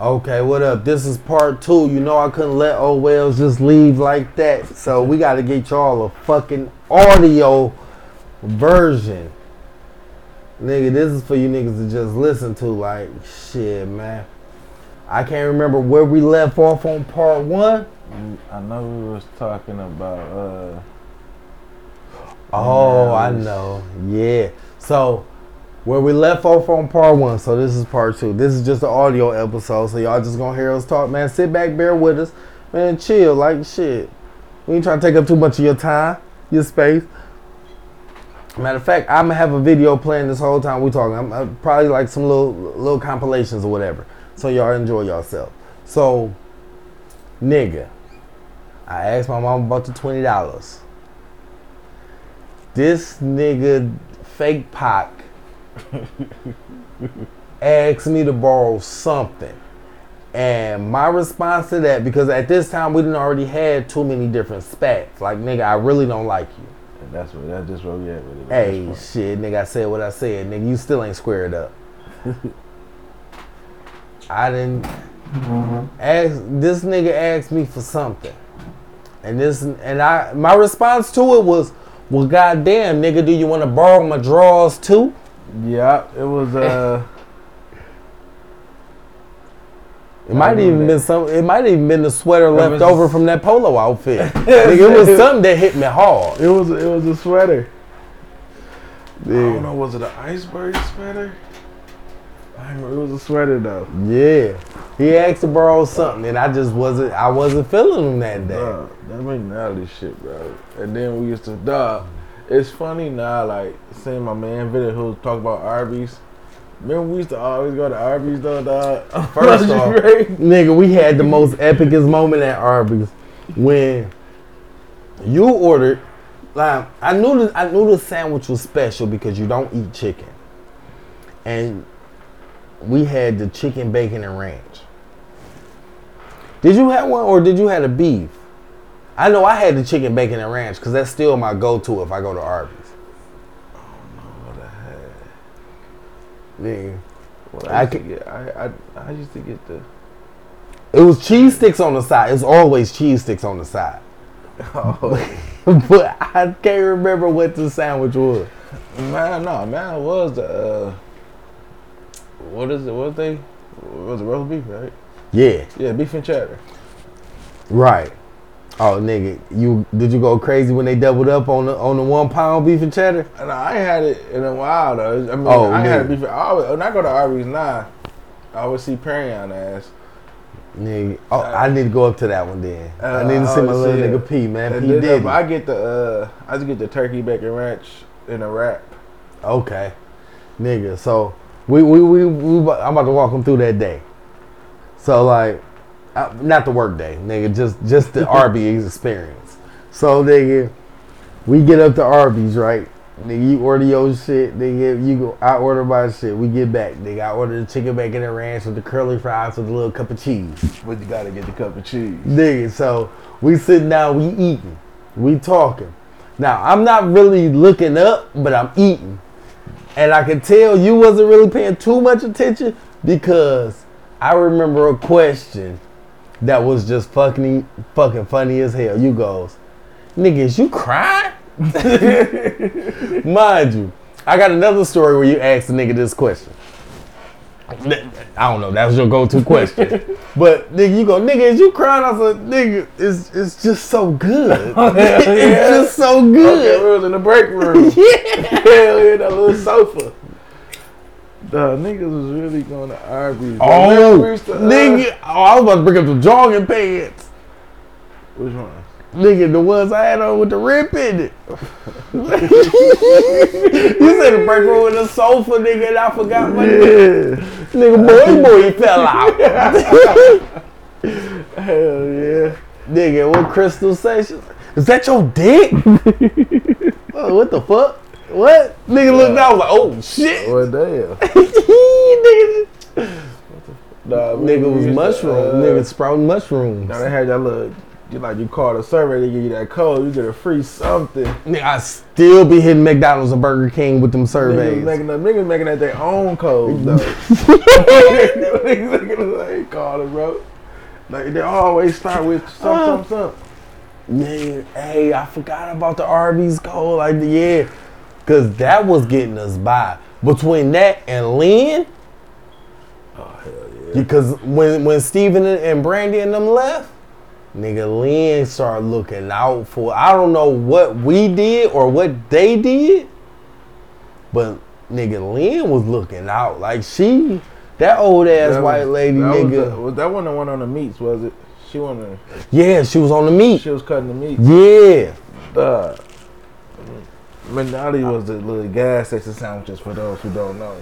Okay, what up? This is part two. You know I couldn't let old Wells just leave like that. So we gotta get y'all a fucking audio version. Nigga, this is for you niggas to just listen to. Like, shit, man. I can't remember where we left off on part one. I know we was talking about uh Oh, I know. Yeah. So where we left off on part one, so this is part two. This is just an audio episode, so y'all just gonna hear us talk, man. Sit back, bear with us, man. Chill, like shit. We ain't trying to take up too much of your time, your space. Matter of fact, I'm gonna have a video playing this whole time we talking. I'm probably like some little little compilations or whatever, so y'all enjoy yourself. So, nigga, I asked my mom about the twenty dollars. This nigga, fake Pac, asked me to borrow something. And my response to that, because at this time we didn't already had too many different spats. Like, nigga, I really don't like you. and that's what that's just where we at with it. Hey, shit, nigga, I said what I said. Nigga, you still ain't squared up. I didn't mm-hmm. ask this nigga asked me for something. And this and I my response to it was, well goddamn nigga, do you want to borrow my drawers too? Yeah, it was uh It might even that. been some it might even been the sweater left was- over from that polo outfit. nigga, it was something that hit me hard. it was it was a sweater. I don't know, was it an iceberg sweater? I remember it was a sweater though. yeah. He asked to borrow something and I just wasn't I wasn't feeling him that day. Dog, that McNally shit, bro. And then we used to, dog. It's funny now, like seeing my man video who talk about Arby's. Remember we used to always go to Arby's though, dog. First off, Nigga, we had the most epicest moment at Arby's when you ordered. Like, I knew the, I knew the sandwich was special because you don't eat chicken, and we had the chicken bacon and ranch. Did you have one or did you have a beef? I know I had the chicken bacon and ranch because that's still my go-to if I go to Arby's. What I had. Nigga. Well, I I, used to could- get, I, I, I used to get the. It was cheese sticks on the side. It's always cheese sticks on the side. Oh, but I can't remember what the sandwich was. man, no, man, it was the. Uh, what is it? What they? Was it roast beef, right? Yeah, Yeah, beef and cheddar. right. Oh nigga, you did you go crazy when they doubled up on the on the one pound beef and cheddar? And I ain't had it in a while though. I mean, Oh, I ain't had beef. I always, when I go to Arby's now, I always see Perry on ass. Nigga, oh, I need to go up to that one then. I need to Uh, see my oh, little shit. nigga P, man. P uh, did. I get the uh, I just get the turkey bacon ranch in a wrap. Okay, nigga. So we we we, we I'm about to walk them through that day. So like, uh, not the work day, nigga. Just just the Arby's experience. So nigga, we get up to Arby's, right? Nigga, you order your shit. Nigga, you go. I order my shit. We get back. Nigga, I order the chicken bacon and ranch with the curly fries with a little cup of cheese. But you gotta get the cup of cheese. Nigga, so we sitting down, we eating, we talking. Now I'm not really looking up, but I'm eating, and I can tell you wasn't really paying too much attention because I remember a question that was just fucking fucking funny as hell. You goes, nigga, is you cry? Mind you, I got another story where you asked the nigga this question. I don't know. That was your go-to question. but nigga, you go, nigga, is you crying? I said, nigga, it's it's just so good. Oh, it's just so Okay, good. we was in the break room. Yeah. Hell yeah, that little sofa. The niggas was really going to Arby's. Oh, Remember we used to, uh, nigga, oh, I was about to bring up the jogging pants. Which one? Nigga, the ones I had on with the rip in it. you said the break room with the sofa, nigga, and I forgot my Yeah. nigga. Boy, boy, he fell out. Hell yeah. Nigga, what Crystal say? Is that your dick? oh, what the fuck? What? Nigga looked down, was like, oh shit. Well, damn. nigga, Nah, nigga was mushroom. uh, nigga sprouting mushrooms. Now they had that little you like you call the survey, they give you that code, you get a free something. Nigga, I still be hitting McDonald's and Burger King with them Niggas surveys. making that niggas making that their own code though. niggas making they call it, bro. Like they always start with some some some. Man, hey, I forgot about the Arby's code. Like, yeah, because that was getting us by. Between that and Lynn, Oh hell yeah. because when when Steven and- and Brandy and them left, nigga, Lynn started looking out for. I don't know what we did or what they did, but nigga, Lynn was looking out. Like she, that old ass That white was- lady, that nigga. Was the, was that one the one on the meats? Was it? She wanted. yeah, she was on the meat. She was cutting the meat. Yeah. Uh, Minali was the little gas station sandwiches for those who don't know.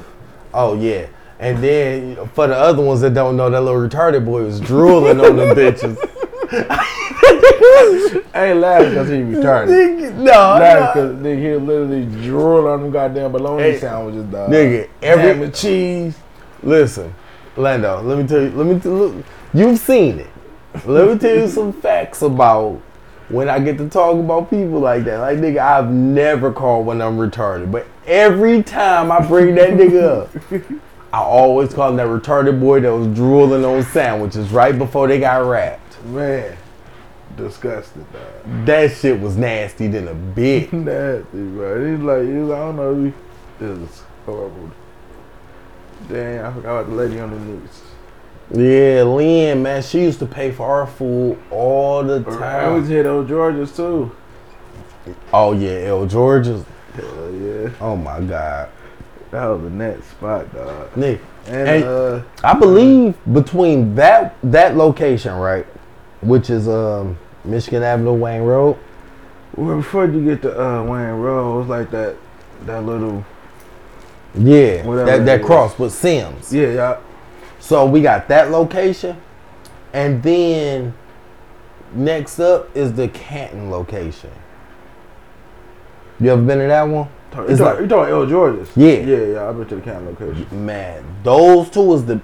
Oh yeah. And then for the other ones that don't know, that little retarded boy was drooling on the bitches. I ain't laughing because he retarded. No, Laughing no. because nigga he literally drool on them goddamn bologna Hey, sandwiches, dog. nigga, Ham every and cheese. listen, Lando. Let me tell you. Let me tell look. You've seen it. Let me tell you some facts about when I get to talk about people like that. Like nigga, I've never called when I'm retarded, but every time I bring that nigga up, I always call him that retarded boy that was drooling on sandwiches right before they got wrapped. Man, disgusted. dog. That shit was nasty than a bit. Nasty, bro. He's like, he's, I don't know. It was horrible. Damn, I forgot about the lady on the news. Yeah, Lynn, man, she used to pay for our food all the time. I was hit old Georgia's too. Oh yeah, El George's. Hell yeah. Oh my God, That was a net spot, dog. Nick. And Hey. uh, I believe between that that location, right, which is um Michigan Avenue, Wayne Road. well, before you get to uh, Wayne Road, it was like that, that little Yeah, that that is. cross with Sims. yeah, yeah. So we got that location, and then next up is the Canton location. You ever been to that one? It's you, talk, like- you talking El George's? Yeah. yeah, yeah. I've been to the Canton location. Man, those two is the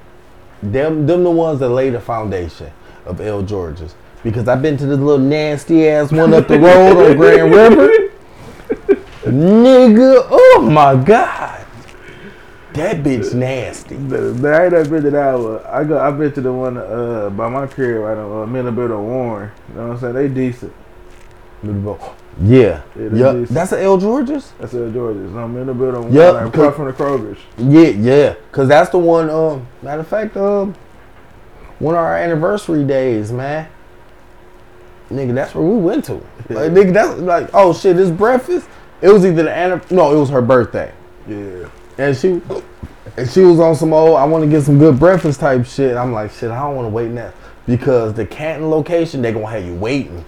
them them the ones that lay the foundation of El George's. Because I've been to this little nasty ass one up the road on Grand River. Nigga, oh my god. That bitch nasty. The, the, I ain't been to that one. I go. I've been to the one uh, by my crib right on uh, or Warren. You know what I'm saying? They decent. Yeah. Yeah, Yep. That's an El George's? That's El George's. On Middlebelt or Warren. Yep, Like, across from the Kroger's. Yeah, yeah. Cause that's the one, um, matter of fact, um, one of our anniversary days, man. Nigga, that's where we went to. Like, nigga, that's like, oh shit, this breakfast. It was either the annip- no, it was her birthday, Yeah. And she, and she was on some old. I want to get some good breakfast type shit. I'm like, shit, I don't want to wait now because the Canton location they gonna have you waiting,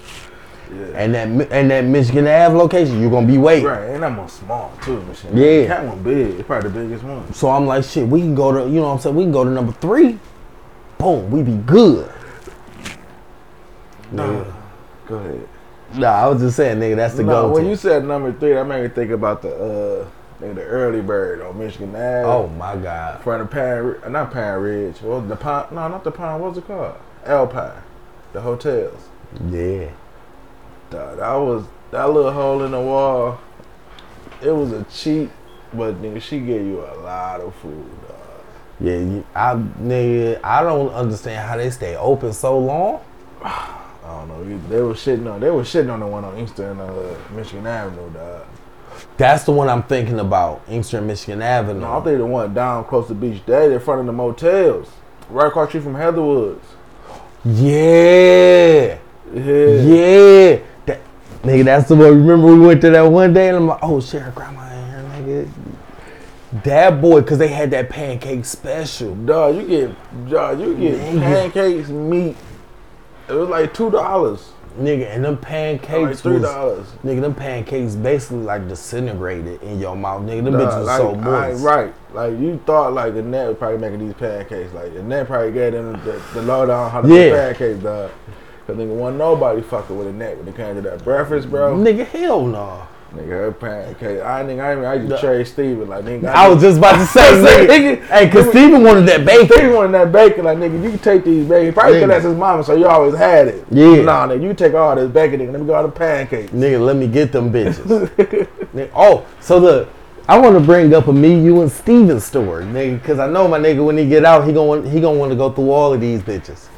Yeah. and that and that Michigan Ave location you're gonna be waiting. Right, and that one small too, machine. Yeah. that one big. It's probably the biggest one. So I'm like, shit, we can go to, you know what I'm saying? We can go to number three. Boom, we be good. Nah. Go ahead. Nah, I was just saying, nigga, that's the No, go when you said number three, that made me think about the uh, nigga, the early bird on Michigan Ave. oh my God. in front of Pine, uh, not Pine Ridge. Was the Pine? No, not the Pine. What's it called? Alpine. The hotels. Yeah. Dog, that was that little hole in the wall. It was a cheap, but nigga, she gave you a lot of food. Dog. Yeah, you, I, nigga, I don't understand how they stay open so long. I don't know. They were shitting on. They were shitting on the one on Eastern uh, Michigan Avenue, dog. That's the one I'm thinking about, Inkster, Michigan Avenue. No, I think the one down close to Beech Daly, in front of the motels, right across the street from Heatherwoods. yeah. Yeah. Yeah. That, nigga, that's the one. Remember we went to that one day and I'm like, oh shit, her grandma in here, nigga. That boy, cause they had that pancake special. Dog, you get, dog, you get Nigga. pancakes, meat. It was like two dollars, Nigga, and them like pancakes three was, dollars. nigga, them pancakes basically like disintegrated in your mouth, nigga. Them bitches was like, so I- moist. right, like you thought like Annette was probably making these pancakes. Like Annette probably gave them the, the lowdown how to Yeah. make pancakes, dog. Cause nigga, wasn't nobody fucking with Annette when it came to that breakfast, bro. Nigga, hell no. Nigga, her pancake. I nigga, I, I used to trade Steven. Like, nigga, I was just about to say, nigga. Hey, cause Steven wanted that bacon. Steven wanted that bacon. Like, nigga, you can take these bacon. Probably because that's his mama, so you always had it. Yeah. Nah, nigga, you take all this bacon, nigga. Let me go out the pancake. Nigga, let me get them bitches. Nigga, oh, so look, I want to bring up a me, you, and Steven story, nigga, because I know my nigga when he get out, he gonna he gonna want to go through all of these bitches.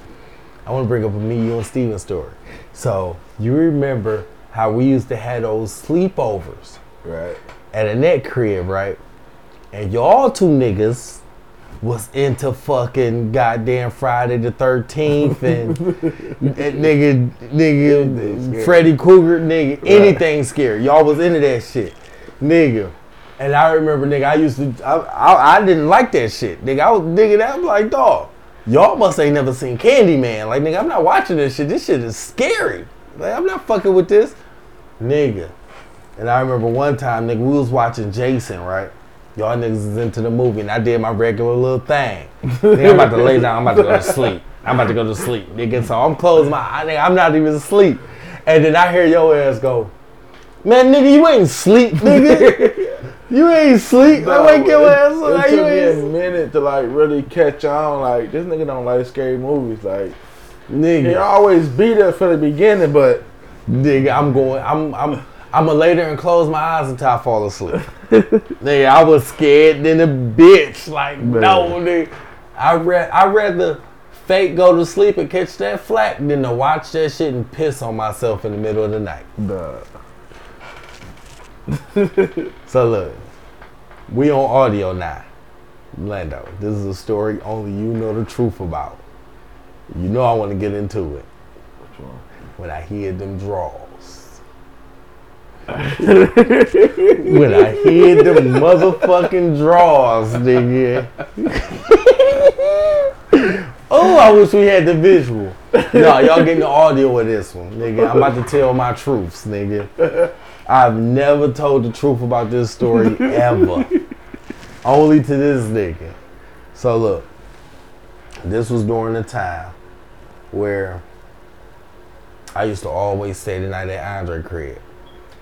I want to bring up a me, you, and Steven story. So you remember how we used to have those sleepovers Right. at Annette crib, right? And y'all two niggas was into fucking goddamn Friday the Thirteenth and, and nigga, nigga. Freddy Krueger, nigga, anything scary. Y'all was into that shit, nigga. And I remember, nigga, I used to, I, I, I didn't like that shit, nigga. I was, nigga, that was like, dog, y'all must ain't never seen Candyman. Like, nigga, I'm not watching this shit. This shit is scary. Like, I'm not fucking with this, nigga. And I remember one time, nigga, we was watching Jason, right? Y'all niggas is into the movie, and I did my regular little thing. Nigga, I'm about to lay down. I'm about to go to sleep. I'm about to go to sleep, nigga. So I'm closing my eye, nigga. I'm not even asleep. And then I hear your ass go, man, nigga, you ain't sleep, nigga. you ain't sleep. I wake your ass up. It Like, took you me a minute to like really catch on. Like this nigga don't like scary movies. Like he nigga. always be there for the beginning, but Nigga, I'm going. I'm. I'm. I'm gonna lay there and close my eyes until I fall asleep. nigga, I was scared than a bitch. Like no, nigga. I read. I rather fake go to sleep and catch that flack than to watch that shit and piss on myself in the middle of the night. So look, we on audio now. Lando, this is a story only you know the truth about. You know I want to get into it when I hear them draws. when I hear them motherfucking draws, nigga. oh, I wish we had the visual. No, y'all getting the audio of this one, nigga. I'm about to tell my truths, nigga. I've never told the truth about this story ever. Only to this nigga. So look, this was during the time where I used to always stay the night at Andre crib.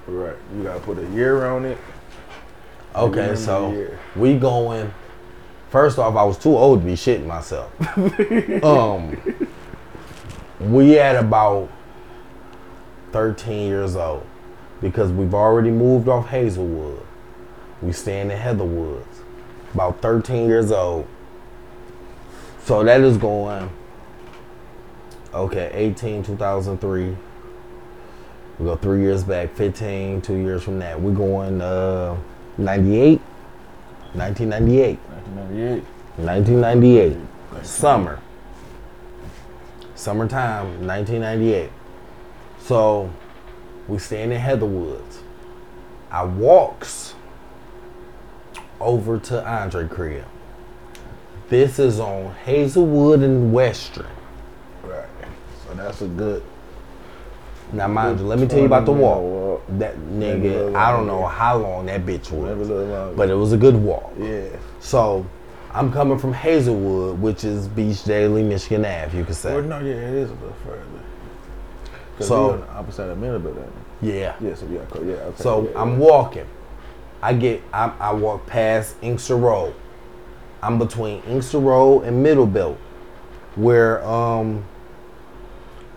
right. You gotta put a year on it. Okay, so we going. First off, I was too old to be shitting myself. um, we at about thirteen years old because we've already moved off Hazelwood. We staying in Heatherwoods. About thirteen years old. So that is going. Okay, 18, 2003. We go three years back, 15, two years from that. We're going uh, 98, 1998. 1998. 1998. Summer. Summertime, 1998. So, we staying in Heatherwoods. I walks over to Andre crib. This is on Hazelwood and Western. Right. So that's a good. Now, mind you, let me tell you about the 20 walk. That nigga, I don't know how long that bitch was, but it was a good walk. yeah. So, I'm coming from Hazelwood, which is Beech Daly, Michigan Ave, you could say. Or no, yeah, it is a little further. So- on the opposite of Middlebelt. ain't Yeah. Yeah, so yeah, yeah. Okay, So yeah, I'm walking. I get I, I walk past Inkster Road. I'm between Inkster Road and Middlebelt, where um,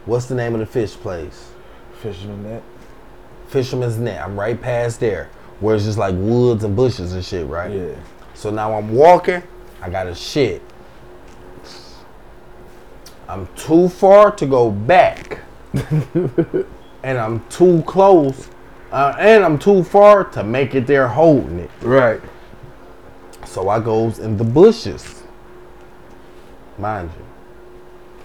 what's the name of the fish place? Fisherman's net. Fisherman's Net. I'm right past there, where it's just like woods and bushes and shit, right? Yeah. So now I'm walking. I got a shit. I'm too far to go back, and I'm too close, uh, and I'm too far to make it there holding it. Right. So I goes in the bushes. Mind you,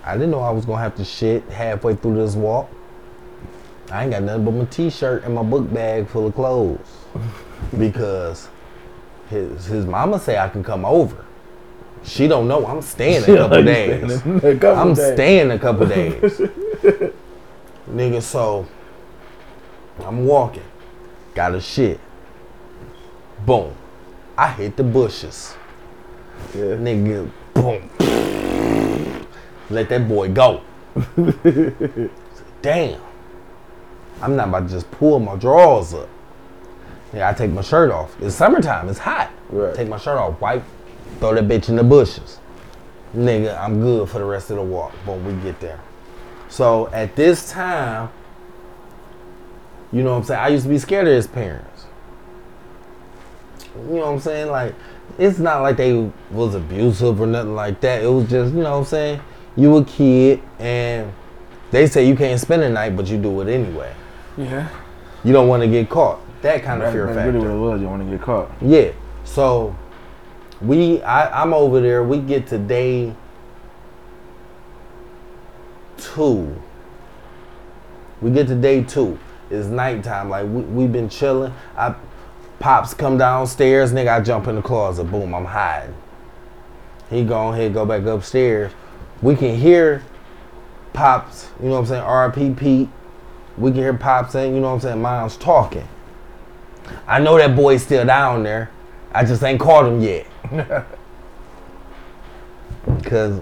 I didn't know I was gonna have to shit halfway through this walk. I ain't got nothing but my t-shirt and my book bag full of clothes because his his mama say I can come over. She don't know I'm staying a couple days. a couple I'm days. staying a couple days. Nigga, so I'm walking. Got a shit. Boom. I hit the bushes. Yeah. Nigga. Let that boy go. Damn. I'm not about to just pull my drawers up. Yeah, I take my shirt off. It's summertime. It's hot. Right. Take my shirt off. Wipe. Throw that bitch in the bushes. Nigga, I'm good for the rest of the walk when we get there. So at this time, you know what I'm saying? I used to be scared of his parents. You know what I'm saying? Like, it's not like they was abusive or nothing like that. It was just, you know what I'm saying? You a kid and they say you can't spend the night, but you do it anyway. Yeah. You don't want to get caught. That kind of fear That's factor. really what it was. You want to get caught. Yeah. So we I, I'm over there. We get to day two. We get to day two. It's nighttime. Like we we've been chilling. I pops come downstairs, nigga. I jump in the closet. Boom, I'm hiding. He go ahead, go back upstairs. We can hear pops. You know what I'm saying? RP Pete. We can hear pops saying, you know what I'm saying? Mom's talking. I know that boy's still down there. I just ain't caught him yet. Cause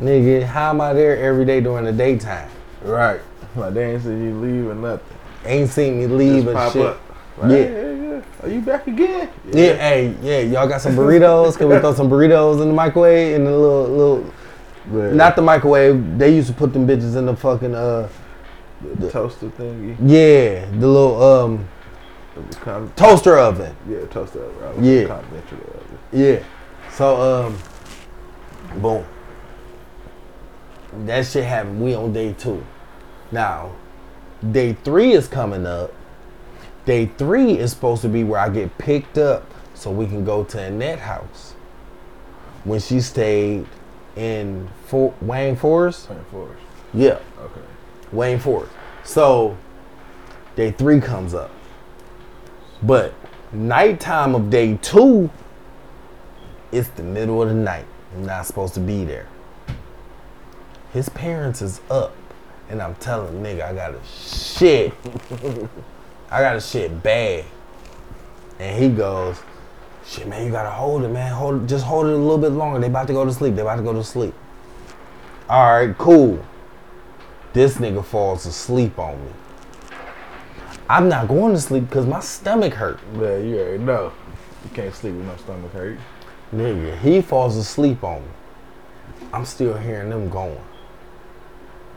nigga, how am I there every day during the daytime? Right. Like they ain't said you leave or nothing. Ain't seen me leave Just and pop shit. up. Like, Yeah. yeah, yeah, yeah. Are you back again? Yeah, hey, yeah, y'all got some burritos? Can we throw some burritos in the microwave in the little little But not the microwave. They used to put them bitches in the fucking uh the toaster thingy. yeah, the little um It was kind of, toaster oven. yeah, toaster. oven. Yeah. It. Yeah. So um boom. That shit happened. We on day two. Now, day three is coming up. Day three is supposed to be where I get picked up so we can go to Annette house. When she stayed in For- Wayne Forest? Wayne Forest. Yeah. Okay. Wayne Forest. So day three comes up. But nighttime of day two, it's the middle of the night. I'm not supposed to be there. His parents is up. And I'm telling nigga, I got a shit. I got a shit bad. And he goes, shit, man, you gotta hold it, man. Hold it, just hold it a little bit longer. They about to go to sleep. They about to go to sleep. All right, cool. This nigga falls asleep on me. I'm not going to sleep because my stomach hurt. Yeah, you already know. You can't sleep with no stomach hurt. Nigga, he falls asleep on me. I'm still hearing them going.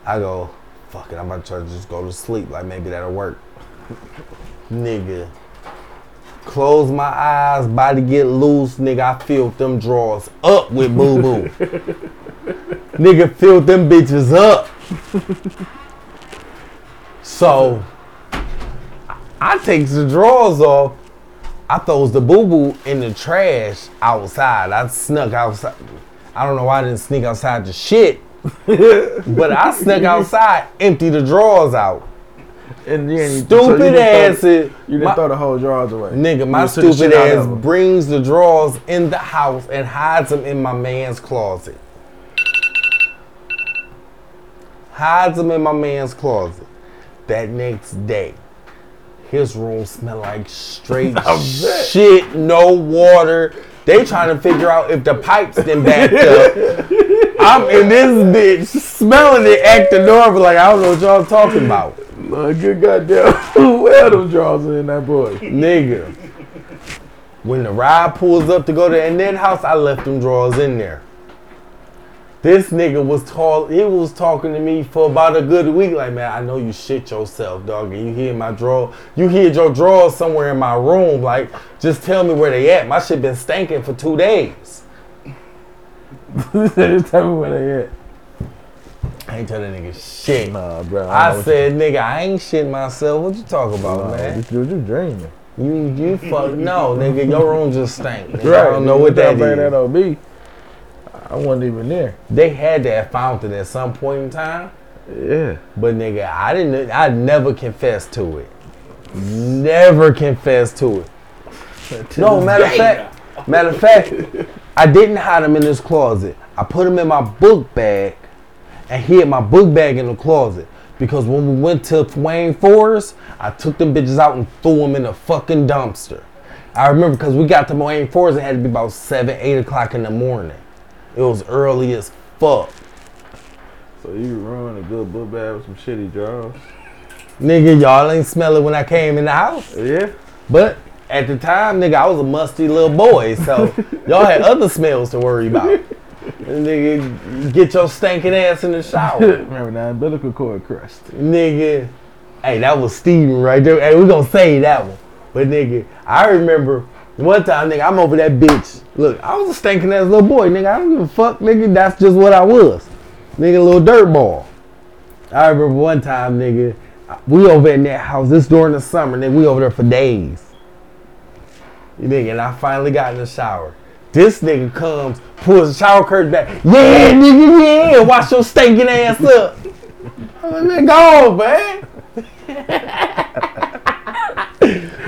I go, fuck it, I'm about to try to just go to sleep. Like maybe that'll work. nigga. Close my eyes, body get loose, nigga. I filled them drawers up with boo boo. nigga filled them bitches up. so I takes the drawers off. I throws the boo boo in the trash outside. I snuck outside. I don't know why I didn't sneak outside the shit. but I snuck outside, empty the drawers out. And then you, Stupid didn't ass. Throw, it- you didn't throw the whole drawers away. Nigga, my You stupid ass brings the drawers in the house and hides them in my man's closet. Hides them in my man's closet. That next day, his room smelled like straight shit, no water. They trying to figure out if the pipes then backed up. I'm in this bitch smelling it, acting normal, like I don't know what y'all talking about. Lord, good goddamn. Where them drawers in that boy? Nigga. When the ride pulls up to go to Annette house, I left them drawers in there. This nigga was tall. He was talking to me for about a good week. Like, man, I know you shit yourself, dog. And you hear my drawer. You hear your drawers somewhere in my room. Like, just tell me where they at. My shit been stinking for two days. Just tell me where they at. I ain't tell that nigga shit. Nah, bro. I said, nigga, I ain't shit myself. What you talking about, man? You, you dreaming. You you fuck no, nigga. Your room just stank. Right. I don't know what that is. on me. I wasn't even there. They had that fountain at some point in time, Yeah. but nigga, I didn't. I never confessed to it. Never confessed to it. No, matter of fact, matter of fact, I didn't hide them in this closet. I put them in my book bag and hid my book bag in the closet. Because when we went to Wayne Forest, I took them bitches out and threw them in the fucking dumpster. I remember because we got to Wayne Forest, it had to be about 7, 8 o'clock in the morning. It was early as fuck. So you ruined a good book bag with some shitty drawers. Nigga, y'all ain't smell it when I came in the house. Yeah. But at the time, nigga, I was a musty little boy, so y'all had other smells to worry about. Nigga, get your stinking ass in the shower. Remember that umbilical cord crust. nigga. Hey, that was Steven right there. Hey, we gonna say that one. But nigga, I remember one time, nigga, I'm over that bitch. Look, I was a stinking ass little boy, nigga. I don't give a fuck, nigga. That's just what I was. Nigga, little dirt ball. I remember one time, nigga, we over in that house, this during the summer, nigga, we over there for days. You nigga, and I finally got in the shower. This nigga comes, pulls the shower curtain back. Yeah, nigga, yeah, wash your stinking ass up. I'm like, man, go on, man.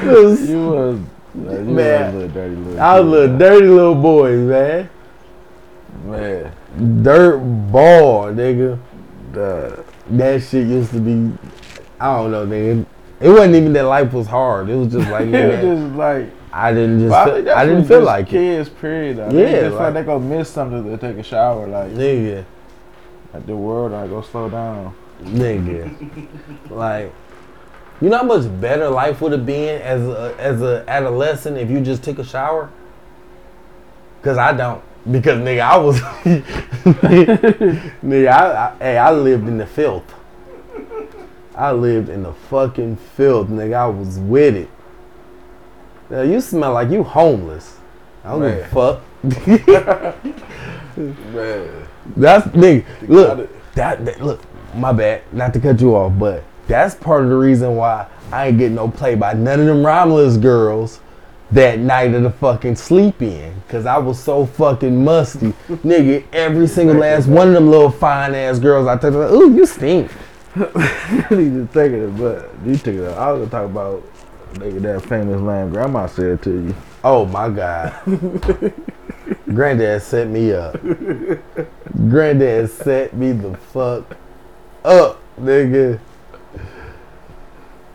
You was, you Man, was a dirty little. I was a little dirty little boy, man. Man, Dirt ball, nigga. the, That shit used to be, I don't know, nigga. It wasn't even that life was hard. It was just like, it was just like. I didn't just, I, feel, I, didn't feel like it. kids, period. though. Yeah, they just like- like they gonna miss something to take a shower. Like, Nigga, like the world, I go slow down. nigga. like, you know how much better life would have been as a, as a adolescent if you just took a shower? Cause I don't. Because nigga, I was, nigga, I, I, hey, I lived in the filth. I lived in the fucking filth, nigga. I was with it. Now, you smell like you homeless. I don't give a fuck. Man, That's nigga. Look, that, that look. My bad. Not to cut you off, but that's part of the reason why I ain't getting no play by none of them Romulus girls that night of the fucking sleep in. Cause I was so fucking musty, nigga. Every single last one of them little fine ass girls I took, like, ooh, you stink. you need to take it, but you took it. I was gonna talk about nigga that famous line grandma said to you. Oh my god. Granddad set me up. Granddad set me the fuck up, nigga.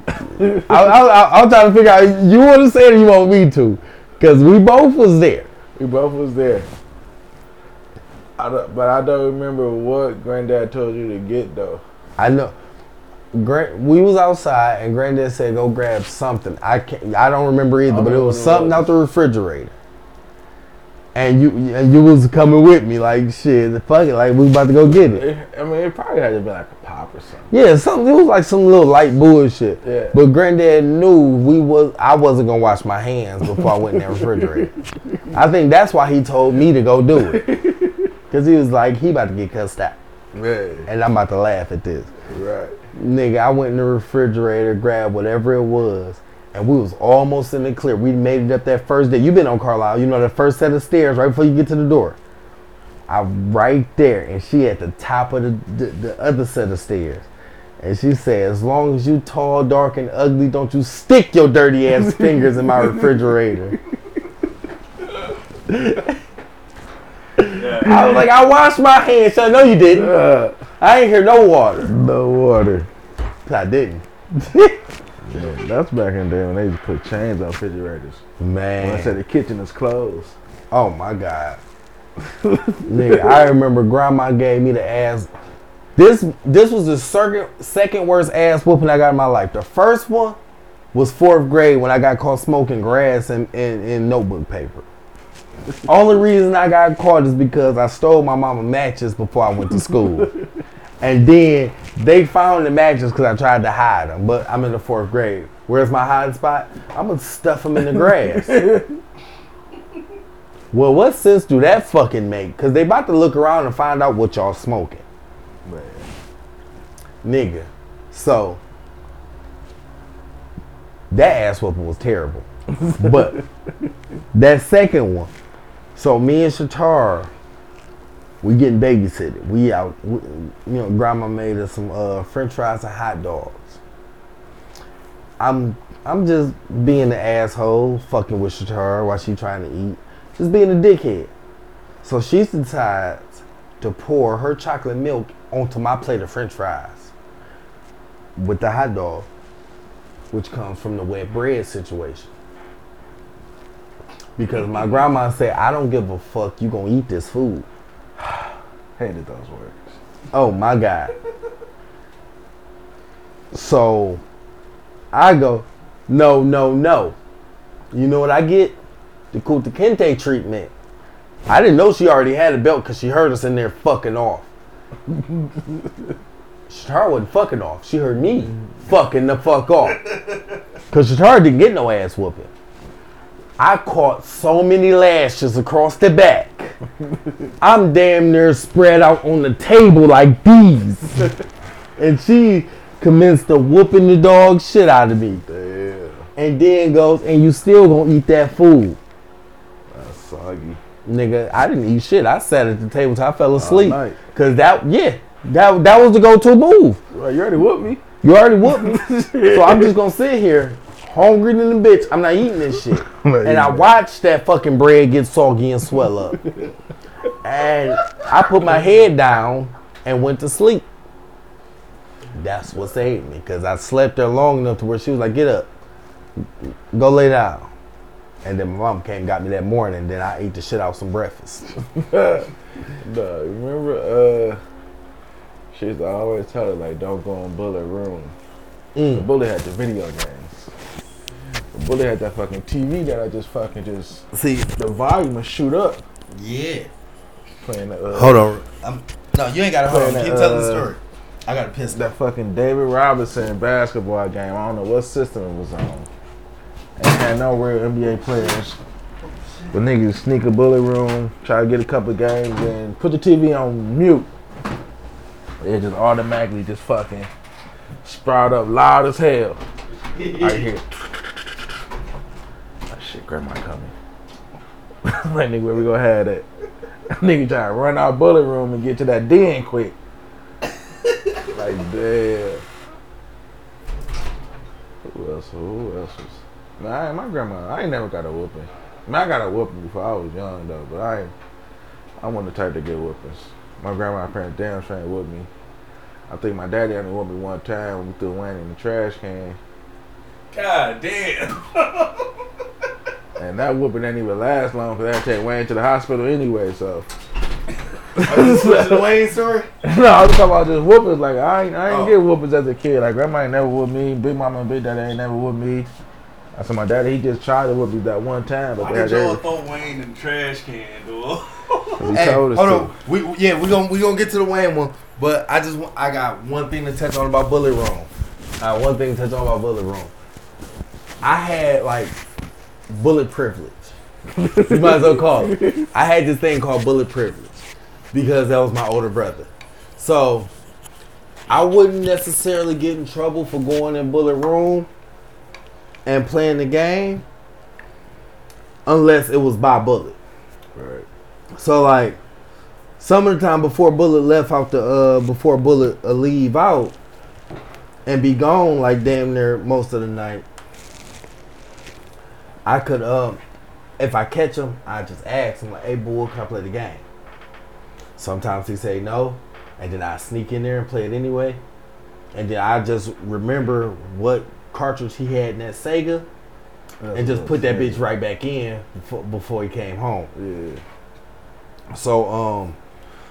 I, I, I, I'm trying to figure out. You want to say it or you want me to? Cause we both was there. We both was there. I but I don't remember what granddad told you to get though. I know. Grand, we was outside and Granddad said go grab something. I can't. I don't remember either, I but it was something out the refrigerator. And you and you was coming with me like shit. Fuck it, like we was about to go get it. It, I mean, it probably had to be like a pop or something. Yeah, something. It was like some little light bullshit. Yeah. But Granddad knew we was. I wasn't gonna wash my hands before I went in that refrigerator. I think that's why he told me to go do it. Cause he was like, he about to get cussed out, Man, and I'm about to laugh at this. right. Nigga, I went in the refrigerator, grabbed whatever it was, and we was almost in the clear. We made it up that first day. you been on Carlisle, you know the first set of stairs right before you get to the door. I right there, and she at the top of the, the, the other set of stairs. And she said, as long as you tall, dark, and ugly, don't you stick your dirty ass fingers in my refrigerator. I was like, I washed my hands. I know you didn't. Uh, I ain't hear no water. no water. I didn't. Yeah, that's back in the day when they used to put chains on refrigerators. Man. When I said the kitchen is closed. Oh my God. Nigga, I remember grandma gave me the ass. This this was the second second worst ass whooping I got in my life. The first one was fourth grade when I got caught smoking grass and in, in notebook paper. Only reason I got caught is because I stole my mama matches before I went to school. and then they found the matches because I tried to hide them. But I'm in the fourth grade. Where's my hiding spot? I'm going to stuff them in the grass. well, what sense do that fucking make? Because they about to look around and find out what y'all smoking. Man. Nigga. So, that ass whooping was terrible. but that second one, so me and Shatar, we getting babysitted. We out, we, you know, grandma made us some uh, French fries and hot dogs. I'm, I'm just being an asshole, fucking with Shatar while she trying to eat, just being a dickhead. So she decides to pour her chocolate milk onto my plate of French fries with the hot dog, which comes from the wet bread situation. Because my grandma said, I don't give a fuck, you gonna eat this food. Hated those words. Oh my God. So I go, no, no, no. You know what I get? The Kunta Kinte treatment. I didn't know she already had a belt because she heard us in there fucking off. Shatara wasn't fucking off. She heard me fucking the fuck off. Because Shatara didn't get no ass whooping. I caught so many lashes across the back. I'm damn near spread out on the table like these. and she commenced to whooping the dog shit out of me. Damn. And then goes, and you still gonna eat that food. That's soggy. Nigga, I didn't eat shit. I sat at the table till I fell asleep. Cause that, yeah, that that was the go-to move. Well, you already whooped me. You already whooped me, so I'm just gonna sit here, hungry than a bitch. I'm not eating this shit. And I watched that fucking bread get soggy and swell up. and I put my head down and went to sleep. That's what saved me, cause I slept there long enough to where she was like, "Get up, go lay down." And then my mom came and got me that morning. And then I ate the shit out some breakfast. Nah, remember, uh, she used to always tell her, like, don't go in Bullet Room. The Mm. Bullet had the video games. The Bullet had that fucking TV that I just fucking just, See, the volume would shoot up Yeah. playing the, uh, hold on. I'm, no, you ain't got to hold on. Keep that, telling the uh, story. I got a pistol. that fucking David Robinson basketball game. I don't know what system it was on. Ain't had no real NBA players. But niggas sneak a bullet room, try to get a couple games, and put the TV on mute. It just automatically just fucking sprout up loud as hell. I hear. Shit, grandma coming. like nigga, where we gonna have that? nigga try to run out bullet room and get to that den quick. like damn. Who else? Who else was? Nah, my grandma. I ain't never got a whooping. I, mean, I got a whooping before I was young though, but I. I wasn't the type to get whoopings. My grandma and parents damn sure ain't me. I think my daddy had to whoop me one time when we threw Wayne in the trash can, God damn. And that whooping didn't even last long because I had to take Wayne to the hospital anyway. So Are you the Wayne story? no, I was talking about just whoopings. Like I ain't, I ain't Oh. get whoopings as a kid. Like grandma ain't never whooped me. Big mama and big daddy ain't never whooped me. I said my daddy he just tried to whoop me that one time, but Why they had did y'all every- throw Wayne in the trash can, dude? he Hey, told us hold to. on. We we- yeah, we're gonna we gonna get to the Wayne one, but I just I got one thing to touch on about Bullet Room. I got one thing to touch on about Bullet Room. I had like bullet privilege. you might as well call it. I had this thing called bullet privilege because that was my older brother. So I wouldn't necessarily get in trouble for going in Bullet Room and playing the game unless it was by Bullet. Right. So like some of the time before Bullet left out the uh before Bullet uh, leave out and be gone like damn near most of the night, I could um if I catch him, I just ask him like, "Hey, boy, can I play the game?" Sometimes he say no, and then I sneak in there and play it anyway, and then I just remember what cartridge he had in that Sega, and just put that bitch right back in before, before he came home. Yeah. So um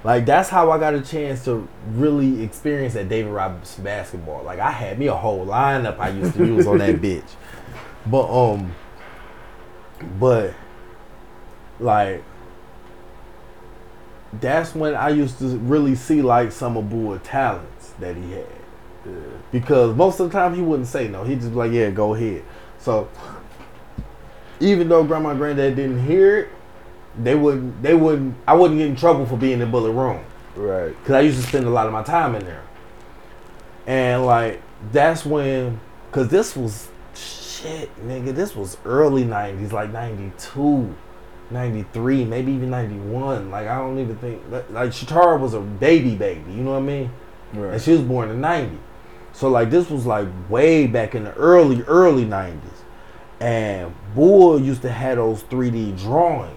like that's how I got a chance to really experience that David Robinson basketball. Like I had me a whole lineup I used to use on that bitch. But um but like that's when I used to really see like some of Bua talents that he had. Because most of the time he wouldn't say no. He'd just be like, Yeah, go ahead. So even though grandma and granddad didn't hear it, they wouldn't they wouldn't I wouldn't get in trouble for being in the bullet room Right. because I used to spend a lot of my time in there. And like that's when, cause this was shit, nigga. This was early '90s, like '92, '93, maybe even '91. Like I don't even think like Shatara was a baby, baby. You know what I mean? Right. And she was born in '90. So like this was like way back in the early early '90s. And Bull used to have those 3D drawings.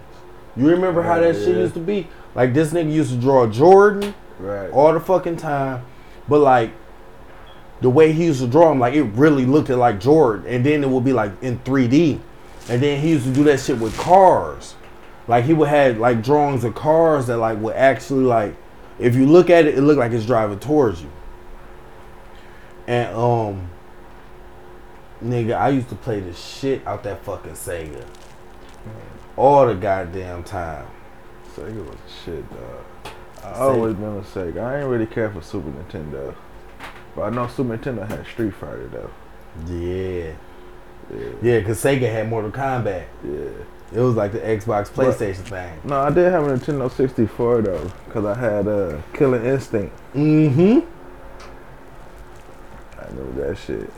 You remember how that oh, shit used to be? Like this nigga used to draw Jordan Right. all the fucking time, but like the way he used to draw him, like it really looked like Jordan, and then it would be like in 3D, and then he used to do that shit with cars. Like he would have like drawings of cars that like would actually like, if you look at it, it looked like it's driving towards you. And um, Nigga, I used to play the shit out that fucking Sega. All the goddamn time. Sega was shit, dog. I always been a Sega. I ain't really care for Super Nintendo. But I know Super Nintendo had Street Fighter though. Yeah. Yeah. Yeah, because Sega had Mortal Kombat. Yeah. It was like the Xbox But- PlayStation thing. No, I did have a Nintendo 64 though, cause I had uh, Killer Instinct. Mm-hmm. I remember that shit.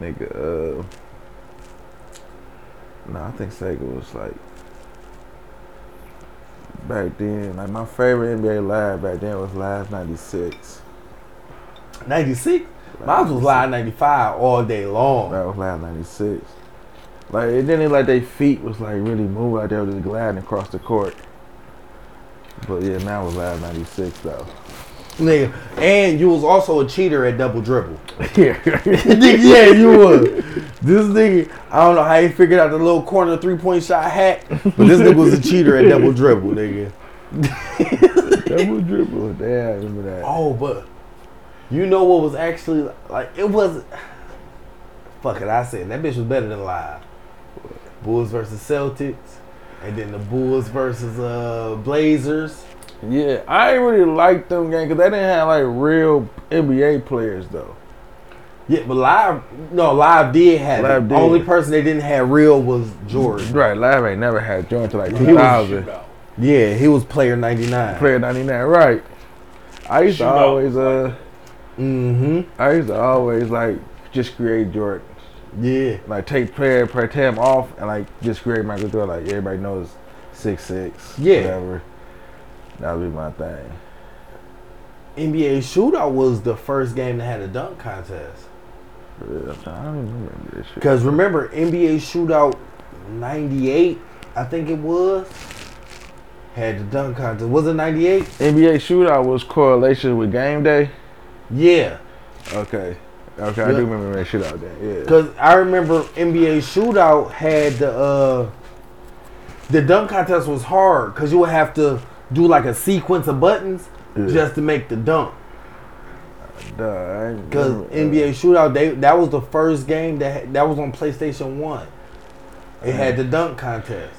Nigga, uh, no, I think Sega was like back then. Like my favorite NBA live back then was Live '96. 96? Mine was Live 95 all day long. That was Live '96. Like it didn't like their feet was like really moving out there, just gliding across the court. But yeah, now was Live '96 though. Nigga. And you was also a cheater at double dribble. yeah, yeah, you was. This nigga, I don't know how he figured out the little corner three point shot hack, but this nigga was a cheater at double dribble, nigga. double dribble. Damn, I remember that. Oh, but you know what was actually like? It was. Fuck it, I said that bitch was better than live. Bulls versus Celtics, and then the Bulls versus uh Blazers. Yeah, I ain't really like them games because they didn't have like real NBA players though. Yeah, but live, no, live did have. Live it. did. Only person they didn't have real was Jordan. Right, Live ain't never had Jordan to like 2000. Yeah, he was player ninety nine. Player 99, right. I used to Shootout. always, uh, Mm-hmm. I used to always like just create Jordan. Yeah. Like take player, player him off and like just create Michael Jordan. Like everybody knows six six. Yeah. Whatever. That would be my thing. NBA Shootout was the first game that had a dunk contest. Yeah, I don't even remember this shit. Because remember, NBA Shootout 98, I think it was, had the dunk contest. Was it 98? NBA shootout was correlation with game day. Yeah. Okay. Okay, I do remember that shootout then. Yeah. Because I remember NBA Shootout had the, uh, the dunk contest was hard because you would have to do like a sequence of buttons Yeah. just to make the dunk. Duh, Because uh, NBA Shootout, they that was the first game that that was on PlayStation One. It had the dunk contest.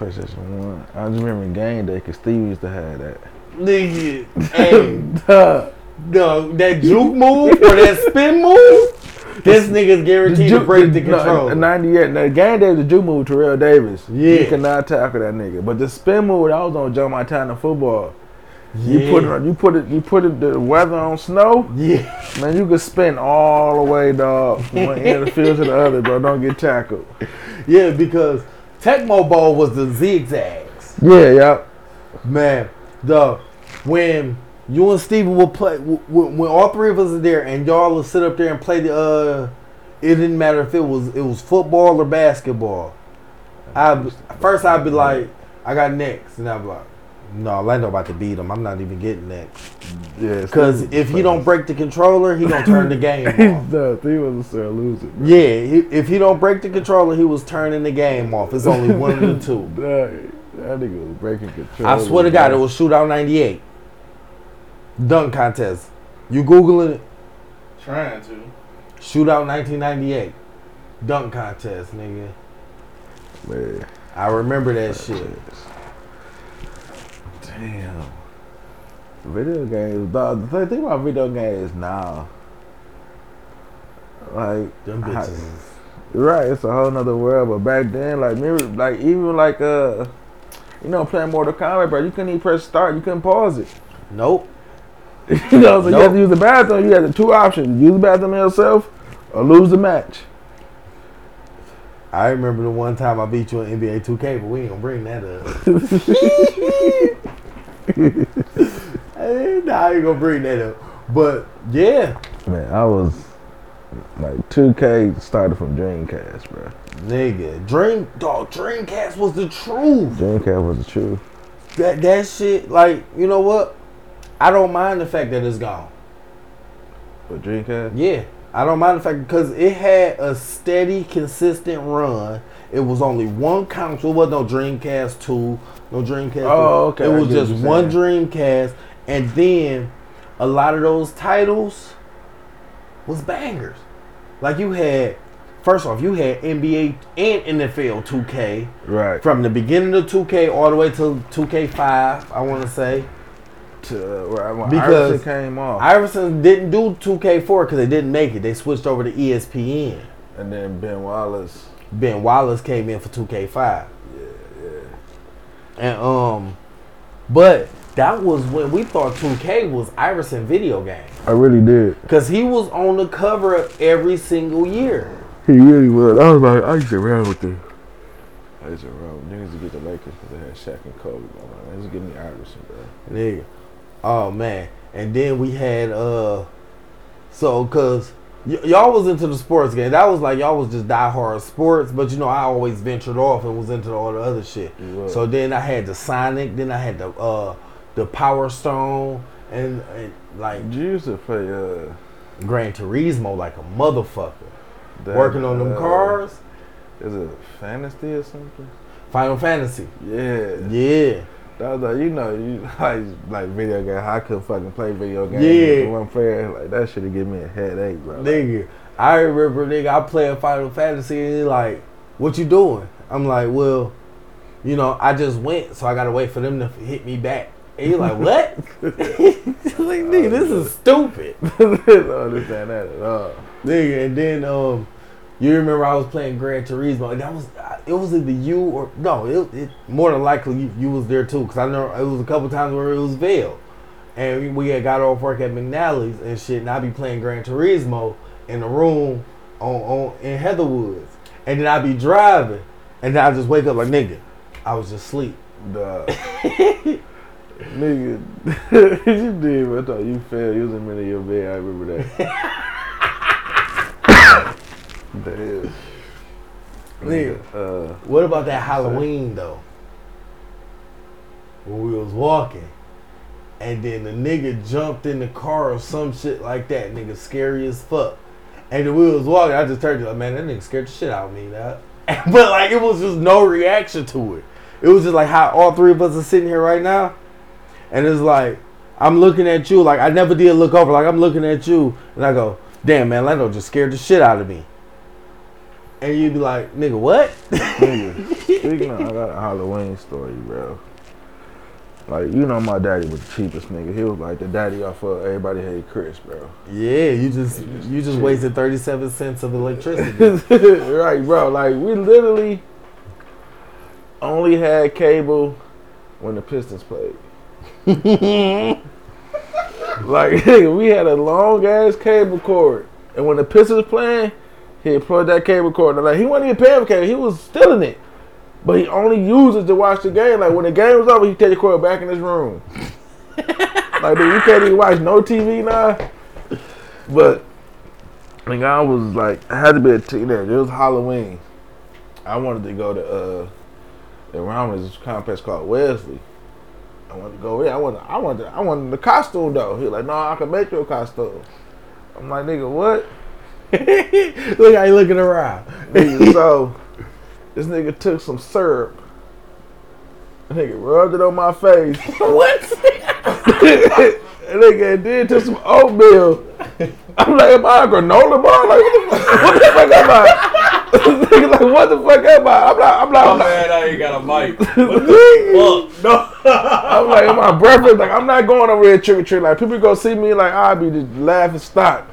PlayStation One. I just remember game day because Steve used to have that. Nigga, hey, No, that juke move or that spin move, this nigga's guaranteed to Ju- break the no, control. 98. Now, the game day the juke move, Terrell Davis. Yeah. You cannot tackle that nigga. But the spin move, that was on Joe Montana football. You Yeah. put it, on- you put it, you put it, the weather on snow. yeah, Man, you could spin all the way, dog, from one end of the field to the other, bro. Don't get tackled. yeah, because Tecmo Bowl was the zigzags. Yeah, yep. Man, the when you and Steven will play when, when all three of us are there and y'all will sit up there and play the uh it didn't matter if it was it was football or basketball. I first I'd be like, I got next, and I'd be like, no, Lando about to beat him. I'm not even getting next. Yeah. Because if he don't break the controller, he gonna turn the game off. He was a loser. bro. Yeah, he, if he don't break the controller, he was turning the game off. It's only one of the two. That nigga was breaking control. I swear to God, it was Shootout 98. Dunk contest. You Googling it? Trying to. Shootout 1998. Dunk contest, nigga. Man. I remember that shit. Damn. Video games, dog. The thing about video games now, like, Them I- right, it's a whole nother world. But back then, like, me, like even like uh, you know, playing Mortal Kombat, bro, you couldn't even press start. You couldn't pause it. Nope. you know, so you had Nope. to use the bathroom. You have the two options: use the bathroom yourself or lose the match. I remember the one time I beat you in NBA 2K, but we ain't gonna bring that up. Nah, I ain't gonna bring that up. But yeah, Man, I was like 2K started from Dreamcast, bro. nigga, Dream dog, Dreamcast was the truth. Dreamcast was the truth. That that shit, like, you know what? I don't mind the fact that it's gone. But Dreamcast, Yeah, I don't mind the fact because it had a steady, consistent run. It was only one console. It was no Dreamcast two, no Dreamcast. Oh, okay, It was just one. Dreamcast, and then a lot of those titles was bangers. like you had. First off, you had NBA and NFL 2K Right. from the beginning of 2K all the way to 2K5. I want to say To, uh, right, when Because Iverson came off, Iverson didn't do 2K4 because they didn't make it. They switched over to ESPN. and then Ben Wallace. Ben Wallace came in for 2K5. Yeah, yeah. And um, but that was when we thought 2K was Iverson video game I really did. because he was on the cover of every single year. He really was. I was like, I used to run with them. I used to run with niggas to get the Lakers because they had Shaq and Kobe. I'm like, man, just give me Iverson, bro. Nigga. Oh man. And then we had uh so cause y- y'all was into the sports game. That was like y'all was just diehard sports, but you know I always ventured off and was into all the other shit. Was. So then I had the Sonic, then I had the uh the Power Stone and, and like You used to play uh, Gran Turismo like a motherfucker. that, Working on them uh, cars. Is it Fantasy or something? Final Fantasy. Yeah. Yeah. That was like, you know, you like like video game. I couldn't fucking play video games Yeah. one player. Like that should have given me a headache, bro. Nigga, I remember nigga, I playing Final Fantasy and he like, what you doing? I'm like, well, you know, I just went, so I gotta wait for them to hit me back. And you like, what? like, nigga, this is stupid. I don't understand that at all. Nigga, and then um, you remember I was playing Gran Turismo, and that was uh, it was either you or no, it, it more than likely you, you was there too, because I know it was a couple times where it was Vail, and we, we had got off work at McNally's and shit, and I'd be playing Gran Turismo in the room on on in Heatherwoods, and then I'd be driving, and then I just wake up like nigga, I was just asleep. Duh. Nigga, you did, but I thought you fell. You was in the middle of your bed. I remember that. Damn. Nigga. Uh, What about that Halloween though? When we was walking, and then the nigga jumped in the car or some shit like that. Nigga scary as fuck. And then we was walking. I just turned to like, man, that nigga scared the shit out of me. But like it was just no reaction to it. It was just like how all three of us are sitting here right now, and it's like I'm looking at you. Like I never did look over. Like I'm looking at you, and I go, damn man, Lando just scared the shit out of me. And you'd be like, nigga, what? nigga, speaking of, I got a Halloween story, bro. Like, you know, my daddy was the cheapest nigga. He was like the daddy off of uh, Everybody Hate Chris, bro. Yeah, you just you just wasted thirty seven cents of electricity. right, bro. Like, we literally only had cable when the Pistons played. like, we had a long ass cable cord, and when the Pistons playing, he plug that cable cord. Like, he wasn't even paying for cable; he was stealing it. But he only uses to watch the game. Like when the game was over, he take the cord back in his room. like, dude, you can't even watch no TV now. But like I was like, I had to be a teenager. It was Halloween. I wanted to go to uh, around this complex called Wesley. I wanted to go there. I wanted, I wanted, I wanted the costume though. He was like, no, I can make you a costume. I'm like, nigga, what? Look how you looking around. So this nigga took some syrup. Nigga rubbed it on my face. what? and nigga did took some oatmeal. I'm like, am I a granola bar? Like, what the fuck, what the fuck am I? nigga, like, what the fuck am I? I'm like, I'm not, I'm I'm I ain't got a mic. What the fuck? No. I'm like, am I breakfast? Like, I'm not going over here trick or treat. Like, people go see me, like, I'll be just laughing stock.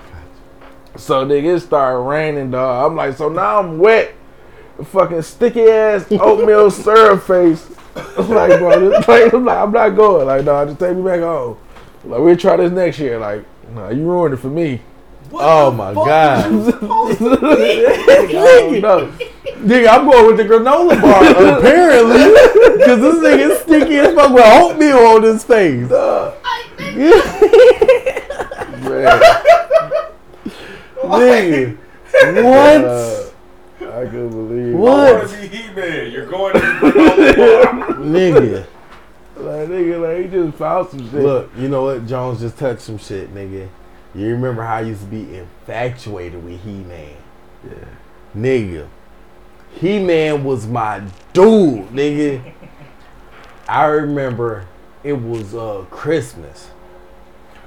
So, nigga, it started raining, dog. I'm like, so now I'm wet. Fucking sticky ass oatmeal syrup face. I'm like, bro, this, like, I'm like, I'm not going. Like, no, just take me back home. Like, we'll try this next year. Like, nah, you ruined it for me. What Oh my God. is to be? Nigga, no. Nigga, I'm going with the granola bar apparently, because this nigga is sticky as fuck with oatmeal on his face. Man, Nigga, what? uh, I couldn't believe it. I What? want to be He-Man. You're going to the granola bar. Nigga, Like, nigga, like, he just found some shit. look, you know what? Jones just touched some shit, nigga. You remember how I used to be infatuated with He Man? Yeah. Nigga, He Man was my dude, nigga. I remember it was uh Christmas.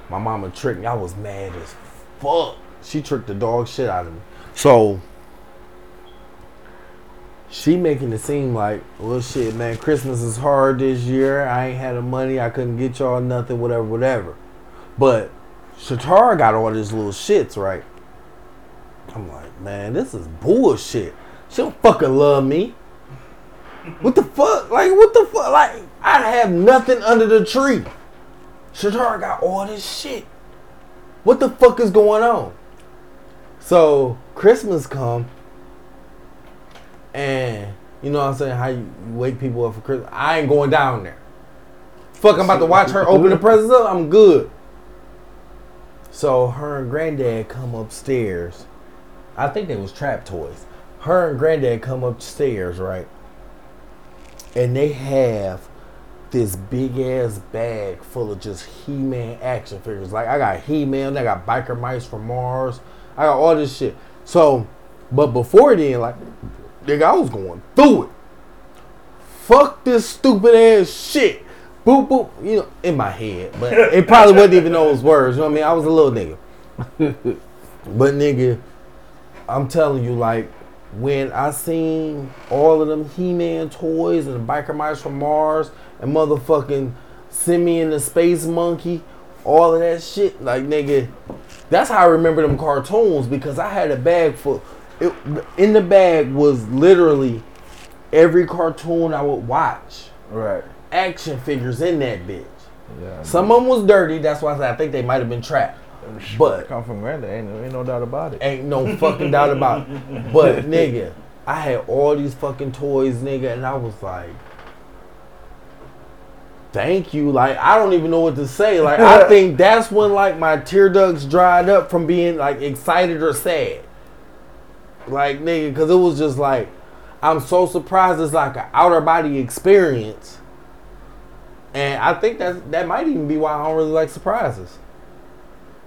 My mama tricked me. I was mad as fuck. She tricked the dog shit out of me. So she making it seem like, well, shit, man, Christmas is hard this year. I ain't had the money. I couldn't get y'all nothing, whatever, whatever. But Shatara got all these little shits, right? I'm like, man, this is bullshit. She don't fucking love me. What the fuck? Like, what the fuck? Like, I have nothing under the tree. Shatara got all this shit. What the fuck is going on? So Christmas come, and you know what I'm saying? How you wake people up for Christmas? I ain't going down there. Fuck, I'm about to watch her open the presents up. I'm good. So her and granddad come upstairs. I think they was trap toys. Her and granddad come upstairs, right? And they have this big ass bag full of just He-Man action figures. Like I got He-Man, I got biker mice from Mars. I got all this shit. So, but before then, like, nigga, I was going through it. Fuck this stupid ass shit. Boop boop, you know, in my head. But it probably wasn't even those words. You know what I mean? I was a little nigga. but nigga, I'm telling you, like, when I seen all of them He-Man toys and the biker mice from Mars and motherfucking Simeon the Space Monkey, all of that shit, like nigga, that's how I remember them cartoons because I had a bag full. It, in the bag was literally every cartoon I would watch. Right. Action figures in that bitch. Yeah. Some of them was dirty. That's why I, said I think they might have been trapped. But come from granddad, ain't, ain't no doubt about it. Ain't no fucking doubt about it. But nigga, I had all these fucking toys, nigga, and I was like, thank you. Like, I don't even know what to say. Like, I think that's when like my tear ducts dried up from being like excited or sad. Like, nigga, because it was just like, I'm so surprised it's like an outer body experience. And I think that that might even be why I don't really like surprises.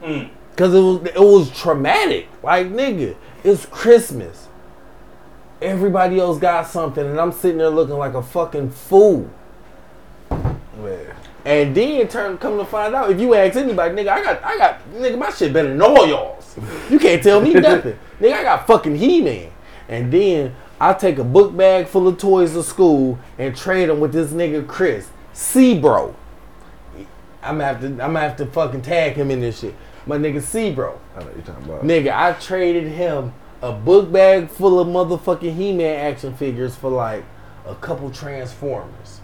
Mm. Cause it was it was traumatic. Like nigga, it's Christmas. Everybody else got something, and I'm sitting there looking like a fucking fool. Man. And then turn come to find out, if you ask anybody, nigga, I got I got nigga, my shit better than all y'all's. You can't tell me nothing. nigga, I got fucking He-Man. And then I take a book bag full of toys to school and trade them with this nigga Chris. C bro. I'm gonna have to I'm gonna have to fucking tag him in this shit. My nigga C bro. I know what you're talking about. Nigga, I traded him a book bag full of motherfucking He-Man action figures for like a couple Transformers.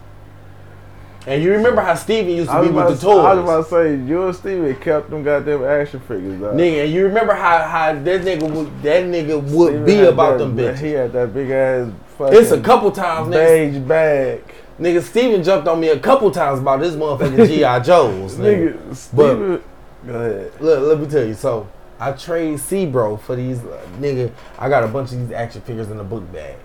And you remember how Steven used to be with the to- I was about to say, you and Steven kept them goddamn action figures. Nigga, and you remember how, how that nigga would that nigga would Steven be about that- them bitches. He had that big ass fucking It's a couple times, nigga. beige bag. Nigga, Steven jumped on me a couple times about this motherfucking G.I. Joes. Nigga. Nigga, Steven. Go ahead. Look, let me tell you. So I trade C bro for these uh, nigga. I got a bunch of these action figures in the book bag.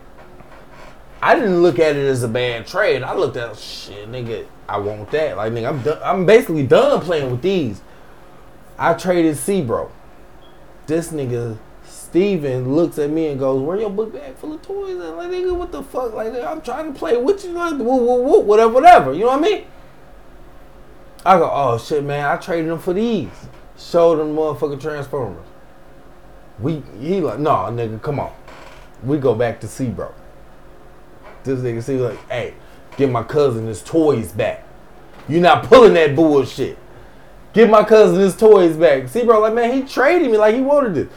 I didn't look at it as a bad trade. I looked at shit, nigga. I want that. Like nigga, I'm done, I'm basically done playing with these. I traded C bro. This nigga Steven looks at me and goes, "Where your book bag full of toys?" And like nigga, what the fuck? Like nigga, I'm trying to play with you, like woo, woo, woo, whatever, whatever. You know what I mean? I go, oh shit, man, I traded them for these. Showed them motherfucking Transformers. We he like, no, nigga, come on. We go back to C bro. This nigga see like, hey, give my cousin his toys back. You not pulling that bullshit. Give my cousin his toys back. See, bro, like, man, he traded me like he wanted it.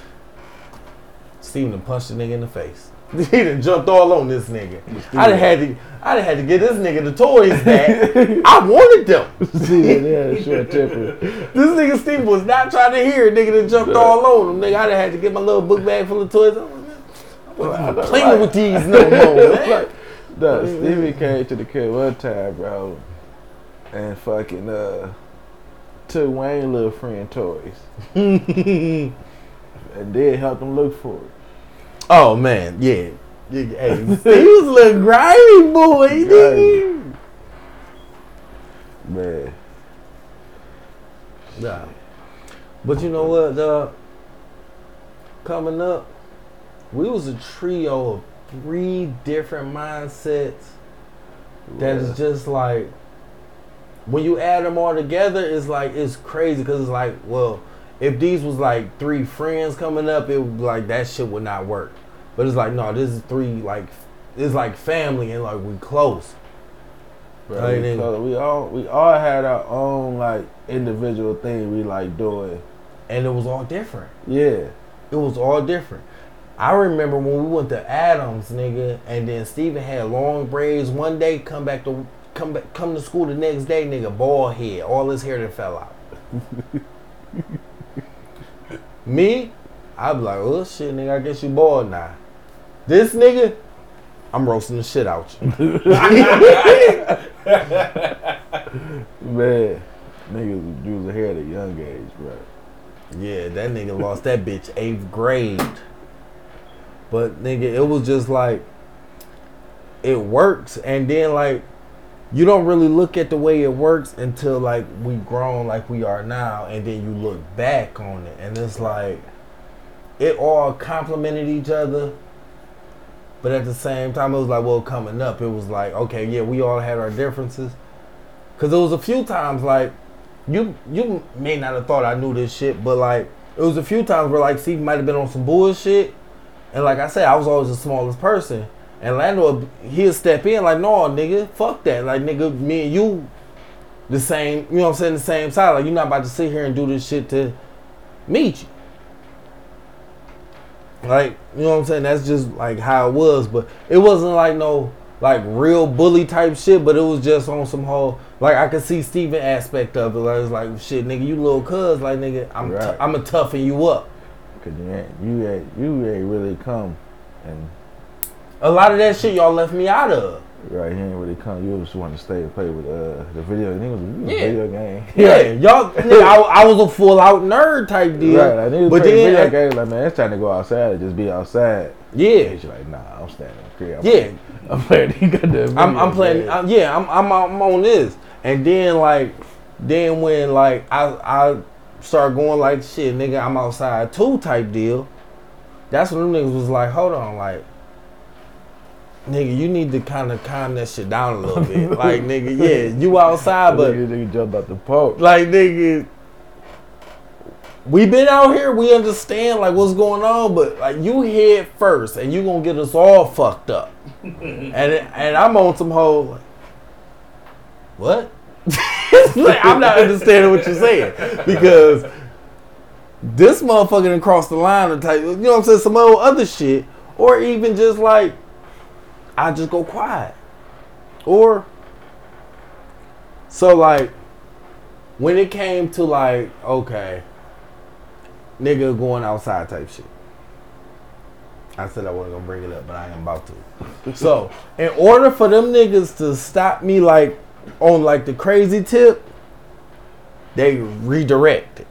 Steven done punched the nigga in the face. He done jumped all on this nigga. I done had to I done had to get this nigga the toys back. I wanted them. Steven, yeah, short temper. This nigga Steve was not trying to hear it. Nigga that jumped all on him. Nigga, I done had to get my little book bag full of toys. I'm like, man, I wasn't even playing with these no more, man. No, Stevie came to the crib one time, bro, and fucking uh took Wayne little friend toys and did help him look for it. oh man, yeah. yeah hey, was a little grimy boy. Man, Nah. But you know what? Coming up, we was a trio of three different mindsets that is just like when you add them all together, it's like it's crazy because it's like, well, if these was like three friends coming up, it would like that shit would not work. But it's like no, this is three like it's like family and like we close. Hey, we, we all we all had our own like individual thing we like doing. And it was all different. Yeah. It was all different. I remember when we went to Adams, nigga, and then Steven had long braids one day, come back to come back come to school the next day, nigga, bald head. All his hair that fell out. Me, I'd be like, oh shit, nigga, I guess you bald now. This nigga, I'm roasting the shit out you. Man, niggas use the hair at a young age, bro. Yeah, that nigga lost that bitch eighth grade. But nigga, it was just like it works, and then like you don't really look at the way it works until like we grown like we are now, and then you look back on it, and it's like it all complemented each other. But at the same time, it was like, well, coming up, it was like, okay, yeah, we all had our differences. Cause it was a few times like you you may not have thought I knew this shit, but like it was a few times where like Steve might have been on some bullshit, and like I said, I was always the smallest person, and Lando he'll step in like, no, nigga, fuck that, like nigga, me and you, the same, you know what I'm saying, the same side, like you're not about to sit here and do this shit to meet you. Like, you know what I'm saying? That's just like how it was, but it wasn't like no like real bully type shit, but it was just on some whole like I could see Steven aspect of it. Like it's like shit, nigga, you little cuz, like nigga, I'm Right. I'm a toughen you up. Cause you ain't you ain't you ain't really come and A lot of that shit y'all left me out of. right he ain't really come. You just want to stay and play with uh the video. Was Yeah. video game. Yeah, y'all. nigga, I, I was a full out nerd type deal. Right, like but then, video games like man, it's time to go outside and just be outside. yeah, He's like, nah, I'm standing in the crib. I'm yeah. I'm playing. Got the. I'm, I'm playing. I'm, yeah, I'm, I'm I'm on this, and then like, then when like I I start going like shit, nigga, I'm outside too type deal. That's when them niggas was like, hold on, like, nigga, you need to kind of calm that shit down a little bit. like, nigga, yeah, you outside, but nigga, nigga jumped out the porch. like, nigga. We been out here, we understand like what's going on, but like you head first, and you gonna get us all fucked up. and and I'm on some whole like, what? I'm not understanding what you're saying because this motherfucker done crossed the line and type, you know what I'm saying, some old other shit, or even just like I just go quiet, or so like when it came to like okay, nigga going outside type shit. I said I wasn't gonna bring it up, but I am about to. So, in order for them niggas to stop me like on like the crazy tip, they redirected.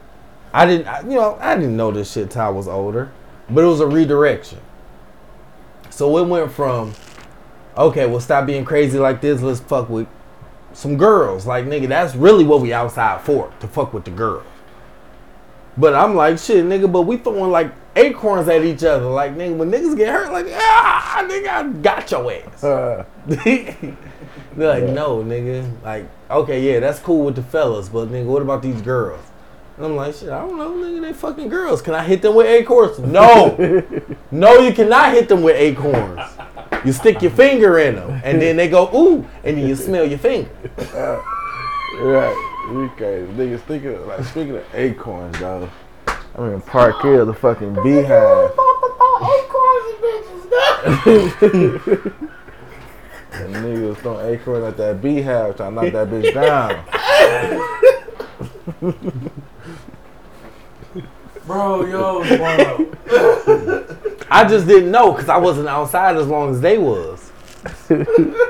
I didn't, I, you know, I didn't know this shit till I was older, but it was a redirection. So it went from, okay, well, stop being crazy like this. Let's fuck with some girls. Like, nigga, that's really what we outside for, to fuck with the girls. But I'm like, shit, nigga, but we throwing like acorns at each other. Like, nigga, when niggas get hurt, like, ah, nigga, I got your ass. Uh, They're like, no, nigga. Like, okay, yeah, that's cool with the fellas, but nigga, what about these girls? And I'm like, shit, I don't know, nigga, they fucking girls. Can I hit them with acorns? No. no, you cannot hit them with acorns. You stick your finger in them, and then they go, ooh, and then you smell your finger. right. We crazy. Niggas thinking of, like speaking of acorns, though. I'm in Park Hill, the fucking beehive. acorns And niggas throwing acorns at that beehive trying to knock that bitch down. Bro, yo, wow. I just didn't know because I wasn't outside as long as they was.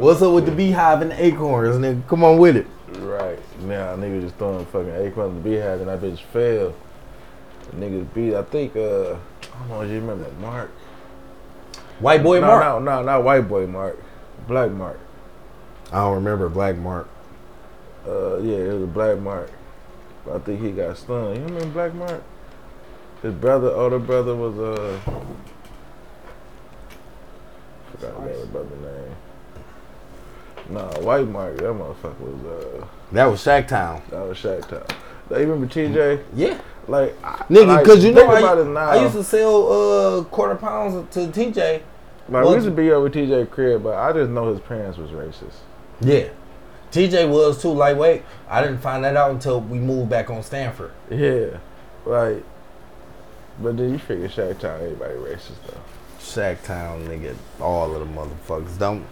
What's up with the beehive and the acorns, nigga? Come on with it. Right. Now nigga just throwing fucking acorns at the beehive and that bitch fell. The niggas beat I think uh I don't know if you remember Mark. White boy no, Mark. No, no, not white boy Mark. Black Mark. I don't remember Black Mark. Uh, yeah, it was black mark. I think he got stunned. You remember Black Mark? His brother, older brother, was uh, forgot the other brother name. No, White Mark, that motherfucker was uh That was Shack Town. that was Shack Town. You remember TJ? Yeah. Like I- Nigga, like, cause you know I. I used to sell uh quarter pounds to TJ. like we used to be over TJ crib, but I just know his parents was racist. Yeah. TJ was too lightweight. I didn't find that out until we moved back on Stanford. Yeah, like. But then you figure Shack Town, everybody racist though. Shack Town, nigga, all of the motherfuckers. Don't.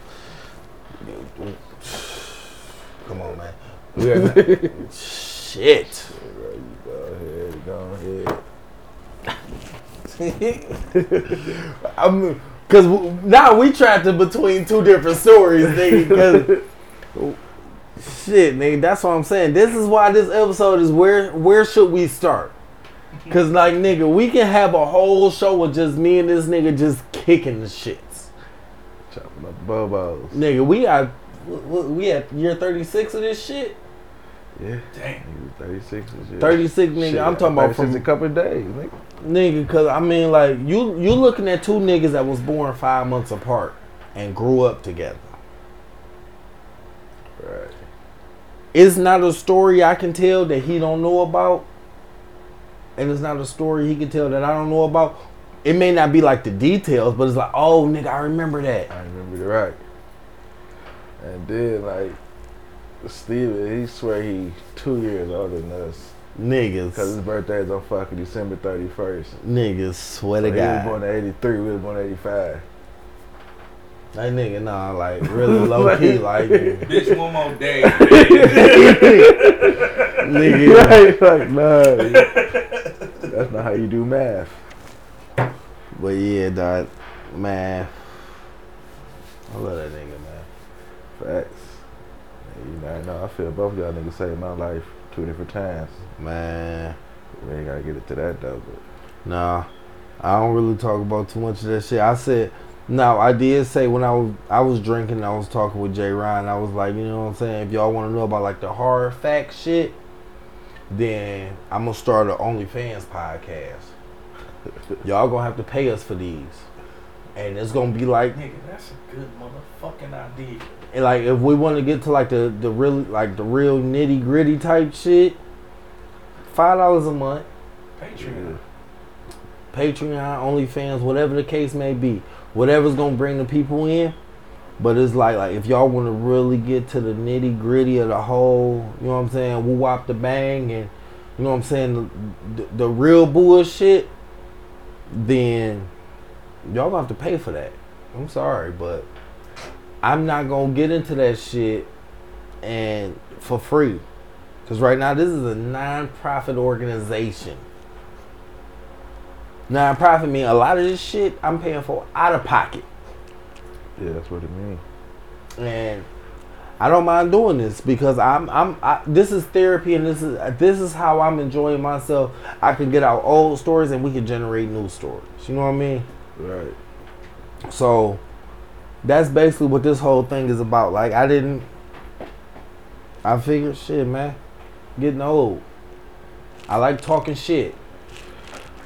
Come on, man. We are not. Shit. Go ahead, go ahead. I'm, cause w- now we trapped in between two different stories, nigga. Cause shit, nigga, that's what I'm saying. This is why this episode is where where should we start? Cause like nigga, we can have a whole show with just me and this nigga just kicking the shits. Chopping up bobos. Nigga, we are we at year 36 of this shit. Yeah. Damn. Nigga, 36 is yeah. 36 nigga, Shit, I'm talking about from a couple of days, nigga. Nigga, cause I mean, like you, you looking at two niggas that was born five months apart and grew up together. Right. It's not a story I can tell that he don't know about, and it's not a story he can tell that I don't know about. It may not be like the details, but it's like, oh, nigga, I remember that. I remember it right. And then like Steven, he swear he two years older than us. Niggas, Cause his birthday is on fucking December thirty first. niggas, swear So to he was born in eighty three, we was born in eighty five. that nigga, nah, like really low key, like Bitch, one more day. nigga. right, like nah. That's not how you do math. But yeah, dog, man, I love that nigga, man. Facts. And, You know, I know I feel both y'all niggas saved my life two different times. Man, We ain't gotta get into that though, but nah, I don't really talk about too much of that shit. I said, no, I did say when I was I was drinking, I was talking with Jay Ryan. I was like, you know what I'm saying? If y'all want to know about like the hard fact shit, then I'm gonna start an OnlyFans podcast. y'all gonna have to pay us for these, and it's gonna be like Nigga, that's a good motherfucking idea. And like if we want to get to like the the really like the real nitty gritty type shit, five dollars a month, Patreon. Patreon, OnlyFans, whatever the case may be, whatever's gonna bring the people in. But it's like like if y'all want to really get to the nitty gritty of the whole, you know what I'm saying, woo wop the bang, and you know what I'm saying, the, the, the real bullshit, then y'all gonna have to pay for that. I'm sorry, but I'm not gonna get into that shit and for free. Cause right now this is a non-profit organization. Non-profit mean a lot of this shit I'm paying for out of pocket. yeah, that's what it means. and I don't mind doing this because I'm I'm I, this is therapy and this is this is how I'm enjoying myself. I can get out old stories and we can generate new stories. You know what I mean? Right. So that's basically what this whole thing is about. Like I didn't I figured shit, man. Getting old. I like talking shit.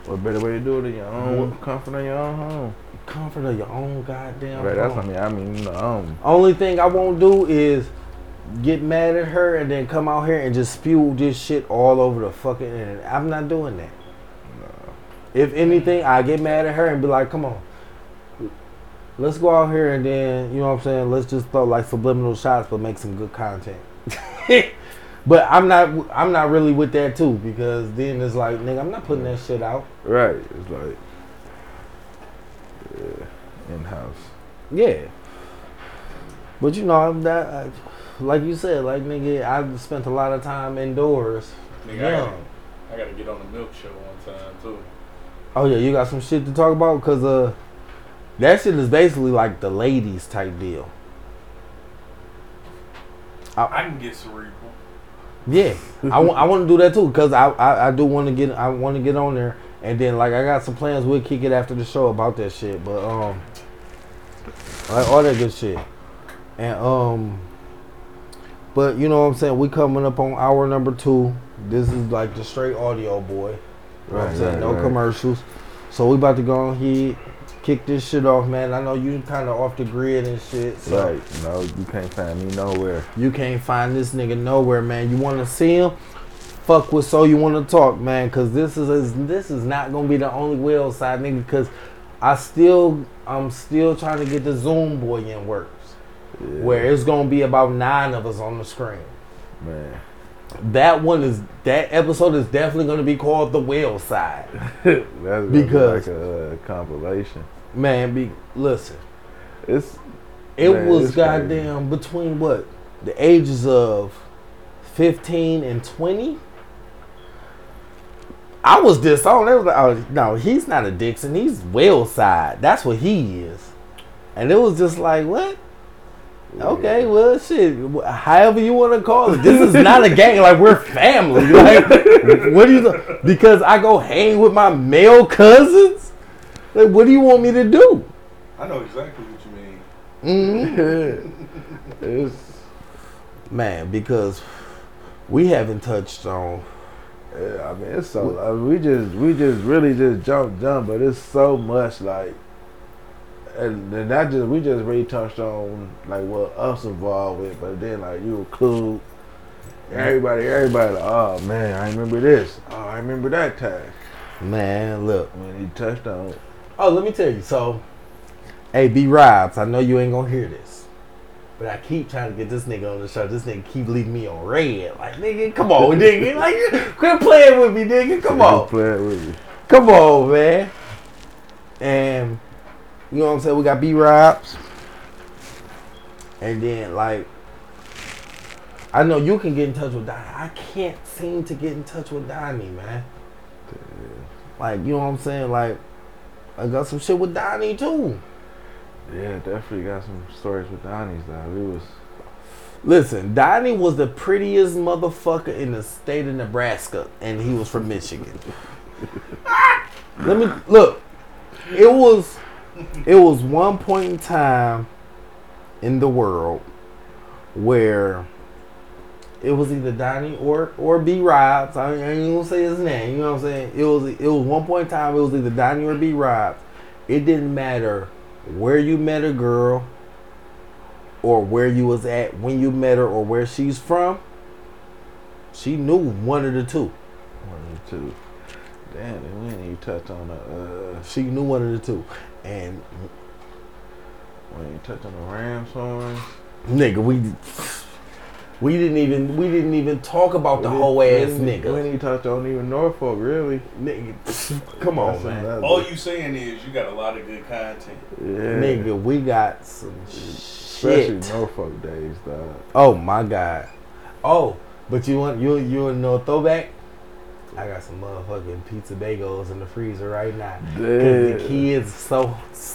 What better way to do it in your own Mhm. comfort in your own home? Comfort of your own goddamn Right, that's home. what I mean. I mean, you um, Only thing I won't do is get mad at her and then come out here and just spew this shit all over the fucking internet. I'm not doing that. If anything, I get mad at her and be like, come on. Let's go out here and then, you know what I'm saying? Let's just throw like subliminal shots but make some good content. but I'm not I'm not really with that too because then it's like, nigga, I'm not putting that shit out. right. It's like, yeah, in house. Yeah. But you know, I'm that I, like you said, like nigga, I spent a lot of time indoors. Nigga, I, gotta, I gotta get on the milk show one time too. Oh yeah, you got some shit to talk about because uh, that shit is basically like the ladies type deal. I can get cerebral. Yeah, I want I want to do that too because I, I I do want to get I want to get on there and then like I got some plans. We'll kick it after the show about that shit, but um, like all that good shit, and um, but you know what I'm saying. We coming up on hour number two. This is like the straight audio boy. You know what I'm Right, saying? right, no right. commercials. So we about to go on here, kick this shit off, man. I know you kind of off the grid and shit. So Right. No, you can't find me nowhere. you can't find this nigga nowhere, man. You want to see him? Fuck with so you want to talk, man. Cause this is this is not gonna be the only well side nigga. Cause I still I'm still trying to get the Zoom boy in works Yeah, where it's gonna be about nine of us on the screen. man. That one is that episode is definitely gonna be called the whale side. That's gonna be Because- like a uh, compilation. Man, be listen. It's It Man, was it's crazy. goddamn between what the ages of fifteen and twenty. I was disowned. It was like, oh, no, he's not a Dixon. He's whale side. That's what he is. And it was just like, what? Okay, well, shit. However you want to call it. This is not a gang. Like we're family. Like, what do you? th- Because I go hang with my male cousins. Like, what do you want me to do? I know exactly what you mean. Mm-hmm. it's Man, because we haven't touched on. Yeah, I mean, it's so I mean, we just we just really just jump jump, but it's so much like, and then that just we just really touched on like what us involved with, but then like you include everybody, everybody. Like, oh man, I remember this. Oh, I remember that time Man, look. when he touched on. Oh, let me tell you. So, hey, B Robs, I know you ain't gonna hear this, but I keep trying to get this nigga on the show. This nigga keep leaving me on red. Like, nigga, come on, nigga. Like, quit playing with me, nigga. Come He on, playing with you. come on, man. And you know what I'm saying? We got B Robs, and then like. I know you can get in touch with Donnie. I can't seem to get in touch with Donnie, man. Like, you know what I'm saying? Like, I got some shit with Donnie too. Yeah, definitely got some stories with Donnie's though. We was Listen, Donnie was the prettiest motherfucker in the state of Nebraska, and he was from Michigan. Ah! Let me look. It was, it was one point in time in the world where it was either Donnie or or B Robs. I ain't even gonna say his name. You know what I'm saying? It was it was one point in time. It was either Donnie or B Robs. It didn't matter where you met a girl or where you was at when you met her or where she's from. She knew one of the two. one or two. Damn, we didn't even touch on the uh, She knew one of the two. And when you touching touch on the Rams horns. nigga, we we didn't even we didn't even talk about the whole didn't- ass we didn't- We nigga. didn't touch on even Norfolk, really. Nigga, come on, That's man. another- All you saying is you got a lot of good content. yeah. Nigga, we got some Especially shit. Norfolk days, dog. Oh my god. Oh, but you want you you want to know a throwback? I got some motherfucking pizza bagels in the freezer right now. Cause the kids so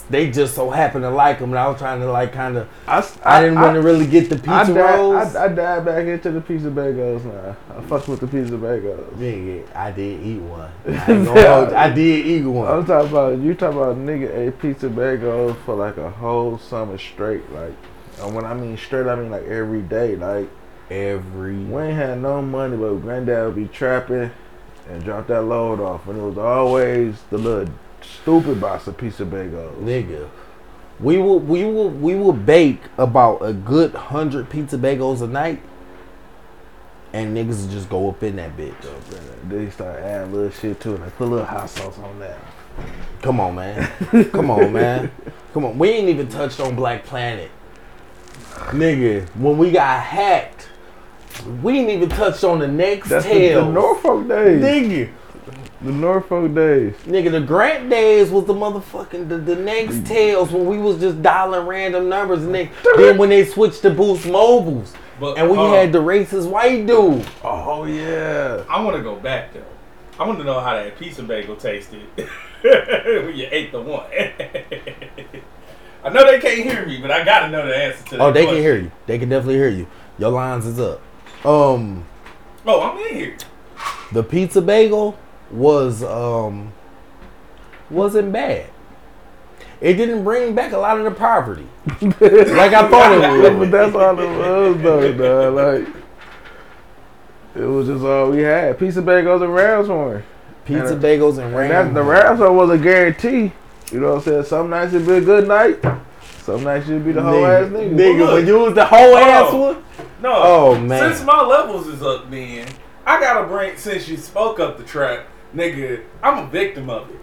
they just so happen to like them, and I was trying to like kind of. I, I didn't want to really get the pizza I, rolls. I, I dive back into the pizza bagels now. I fucked with the pizza bagels. Nigga, I did eat one. I, ain't gonna hold you. I did eat one. I'm talking about you talking about nigga ate pizza bagels for like a whole summer straight. Like, and when I mean straight, I mean like every day. Like Every we ain't had no money, but granddad would be trapping and drop that load off, and it was always the little stupid box of pizza bagels. nigga, we will we will we will bake about a good hundred pizza bagels a night, and niggas just go up in that bitch. They start adding little shit to it, like put a little hot sauce on that. Come on, man. Come on, man. Come on. We ain't even touched on BlackPlanet. Nigga, when we got hacked, we didn't even touch on the next That's the, tale. the Norfolk days. Nigga. The Norfolk days. Nigga, the Grant days was the motherfucking the, the next tales when we was just dialing random numbers and they, then when they switched to Boost Mobiles But and we uh, had the racist white dude. Oh yeah. I want to go back though. I want to know how that pizza bagel tasted when you ate the one. I know they can't hear me, but I gotta know the answer to that. Oh, they can hear you. They can definitely hear you. Your lines is up. Um, Oh, I'm in here. the pizza bagel was um wasn't bad. It didn't bring back a lot of the poverty, like I thought it would. but that's all it was though, dog. Like it was just all we had. Pizza bagels and Rams horn. Pizza, And- bagels, and And ram. that's, the ransom was a guarantee. You know what I'm saying? Some nights it'd be a good night. Some nights it'd be the whole ass nigga. Nigga, Well, when you was the whole ass Oh. one. No. Oh, man. Since my levels is up, man, I gotta bring. Since you spoke up the trap, nigga, I'm a victim of it.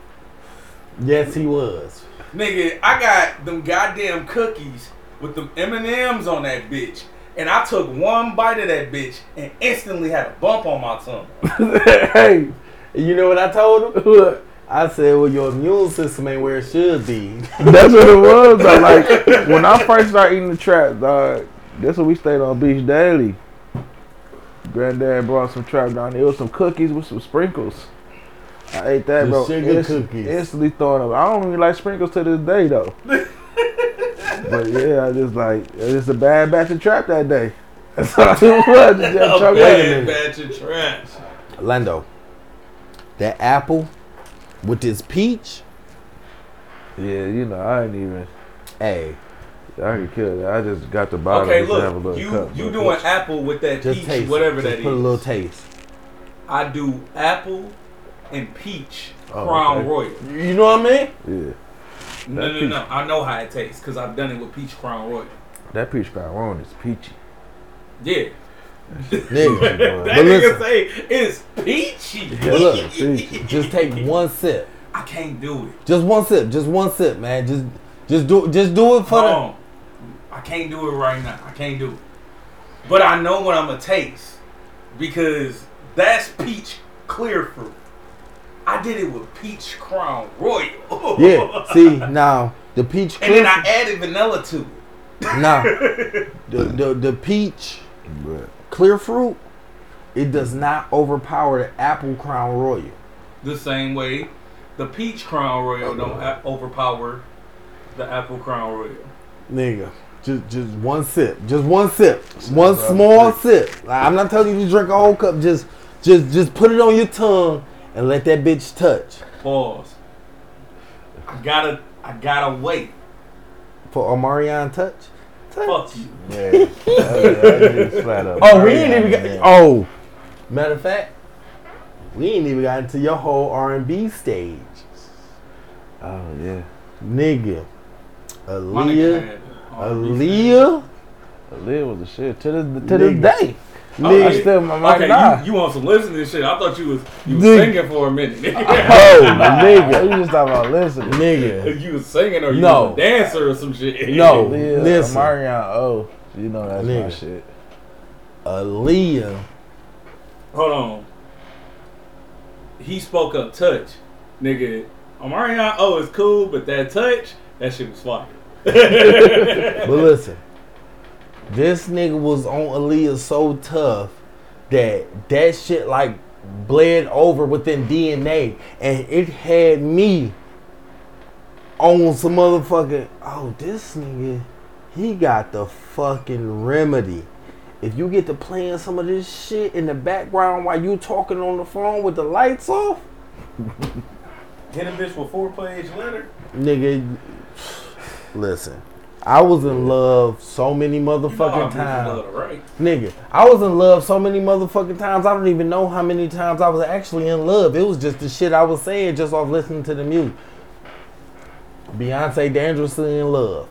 Yes, he was. Nigga, I got them goddamn cookies with them M and M's on that bitch, and I took one bite of that bitch and instantly had a bump on my tongue. hey, you know what I told him? I said, well, your immune system ain't where it should be. That's what it was. Though. Like when I first started eating the trap, dog. That's what we stayed on Beech Daly. Granddad brought some trap down there. It was some cookies with some sprinkles. I ate that, The bro. sugar Inst- cookies. Instantly throwing up. I don't even like sprinkles to this day though. but yeah, I just like it's a bad batch of trap that day. That's all it was. Just A chocolate. bad batch of trash. Lando, that apple with this peach, Yeah, you know, I ain't even. hey, I could kill that. I just got the bottle. Okay, just have a look, little you cup, you but- doing apple with that just peach, taste whatever it. that just is. put a little taste. I do apple and peach Oh, Crown okay. Royal. You know what I mean? Yeah, No, That no, peach- no. I know how it tastes because I've done it with peach Crown Royal. that peach crown Royal is peachy. Yeah. Nigga. that But nigga listen. say it's peachy. But look, peachy. just take one sip. I can't do it. Just one sip. Just one sip, man. Just just do just do it for Hold the on. I can't do it right now. I can't do it. But I know what I'm gonna taste because that's peach clear fruit. I did it with peach crown royal. Yeah. See now the peach And then I added vanilla to it. now the, the the peach clear fruit it does not overpower the apple crown royal. The same way the peach crown royal don't oh, a- overpower the apple crown royal. Nigga. Just just one sip. Just one sip. One small sip. Like, I'm not telling you to drink a whole cup. Just just just put it on your tongue and let that bitch touch. Pause. I gotta I gotta wait. For Omarion touch. Fuck you. yeah, that, that just flat up. Oh, we ain't even got. Yeah. Oh, matter of fact, we ain't even got into your whole R and B stage, Oh yeah, nigga. Aaliyah, nigga had it. Aaliyah, Aaliyah was the shit to this to this Nigga. day. Oh, I nigga. still my mic Okay, nah. you, you want some listening shit? I thought you was you was Nigga. singing for a minute. Nigga. Oh, nigga, you just talking about listening. nigga. you was singing or you No. was a dancer or some shit. No. Aaliyah, Listen. Marion, oh, you know that's my shit. Aaliyah. Hold on. He spoke up touch. Nigga, Omarion, oh, it's cool, but that touch, that shit was fire. But listen, this nigga was on Aaliyah so tough that that shit like bled over within DNA, and it had me on some motherfucking. Oh, this nigga, he got the fucking remedy. If you get to playing some of this shit in the background while you talking on the phone with the lights off, Hit a bitch with four page letter. nigga, listen. I was in love so many motherfucking times. Right. Nigga, I was in love so many motherfucking times. I don't even know how many times I was actually in love. It was just the shit I was saying just off listening to the music. Beyonce dangerously in love.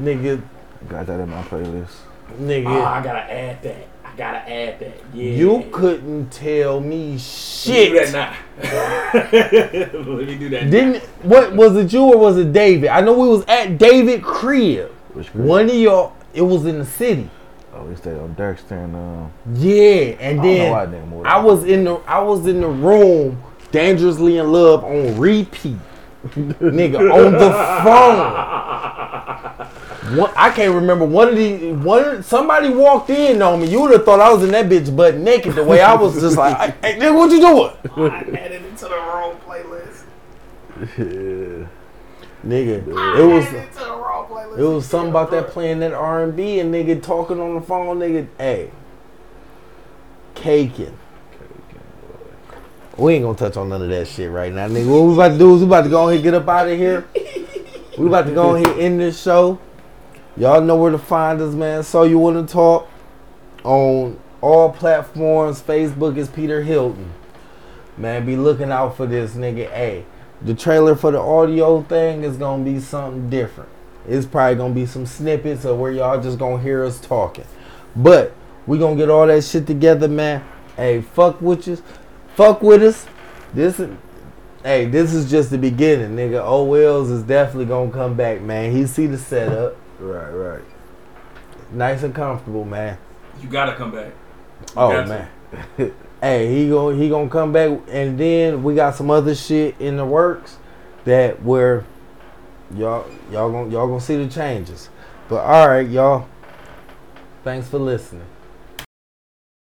Nigga, Got that in my playlist. nigga. Oh, I gotta add that. I gotta add that. Yeah. You couldn't tell me Let me shit. do that now. Let me do that. Didn't what was it you or was it David? I know we was at David crib. Which group? One of y'all it was in the city. Oh, we stayed on Dexter and um. Yeah, and I don't know then why I I was in the I was in the room, dangerously in love on repeat, nigga on the phone. One, I can't remember one of the one. Somebody walked in on me. You would have thought I was in that bitch butt naked. The way I was just like, hey, nigga, what you doing, I added it to the wrong playlist. Yeah. nigga? It was it to the wrong playlist. it was something about that playing that R and B and nigga talking on the phone, nigga. Hey, caking. We ain't gonna touch on none of that shit right now, nigga. What we about to do is we about to go ahead and get up out of here. We about to go ahead and end this show. Y'all know where to find us, man. So you want to talk on all platforms. Facebook is Peter Hilton. Man, be looking out for this nigga. Hey, the trailer for the audio thing is gonna be something different. It's probably gonna be some snippets of where y'all just gonna hear us talking. But we gonna get all that shit together, man. Hey, fuck with us. Fuck with us. This is Hey, this is just the beginning, nigga. O Wells is definitely gonna come back, man. He see the setup. Right, right. Nice and comfortable, man. You gotta come back. You Oh man. hey, he go he gonna come back and then we got some other shit in the works that where y'all y'all gonna y'all gonna see the changes. But all right, y'all. Thanks for listening.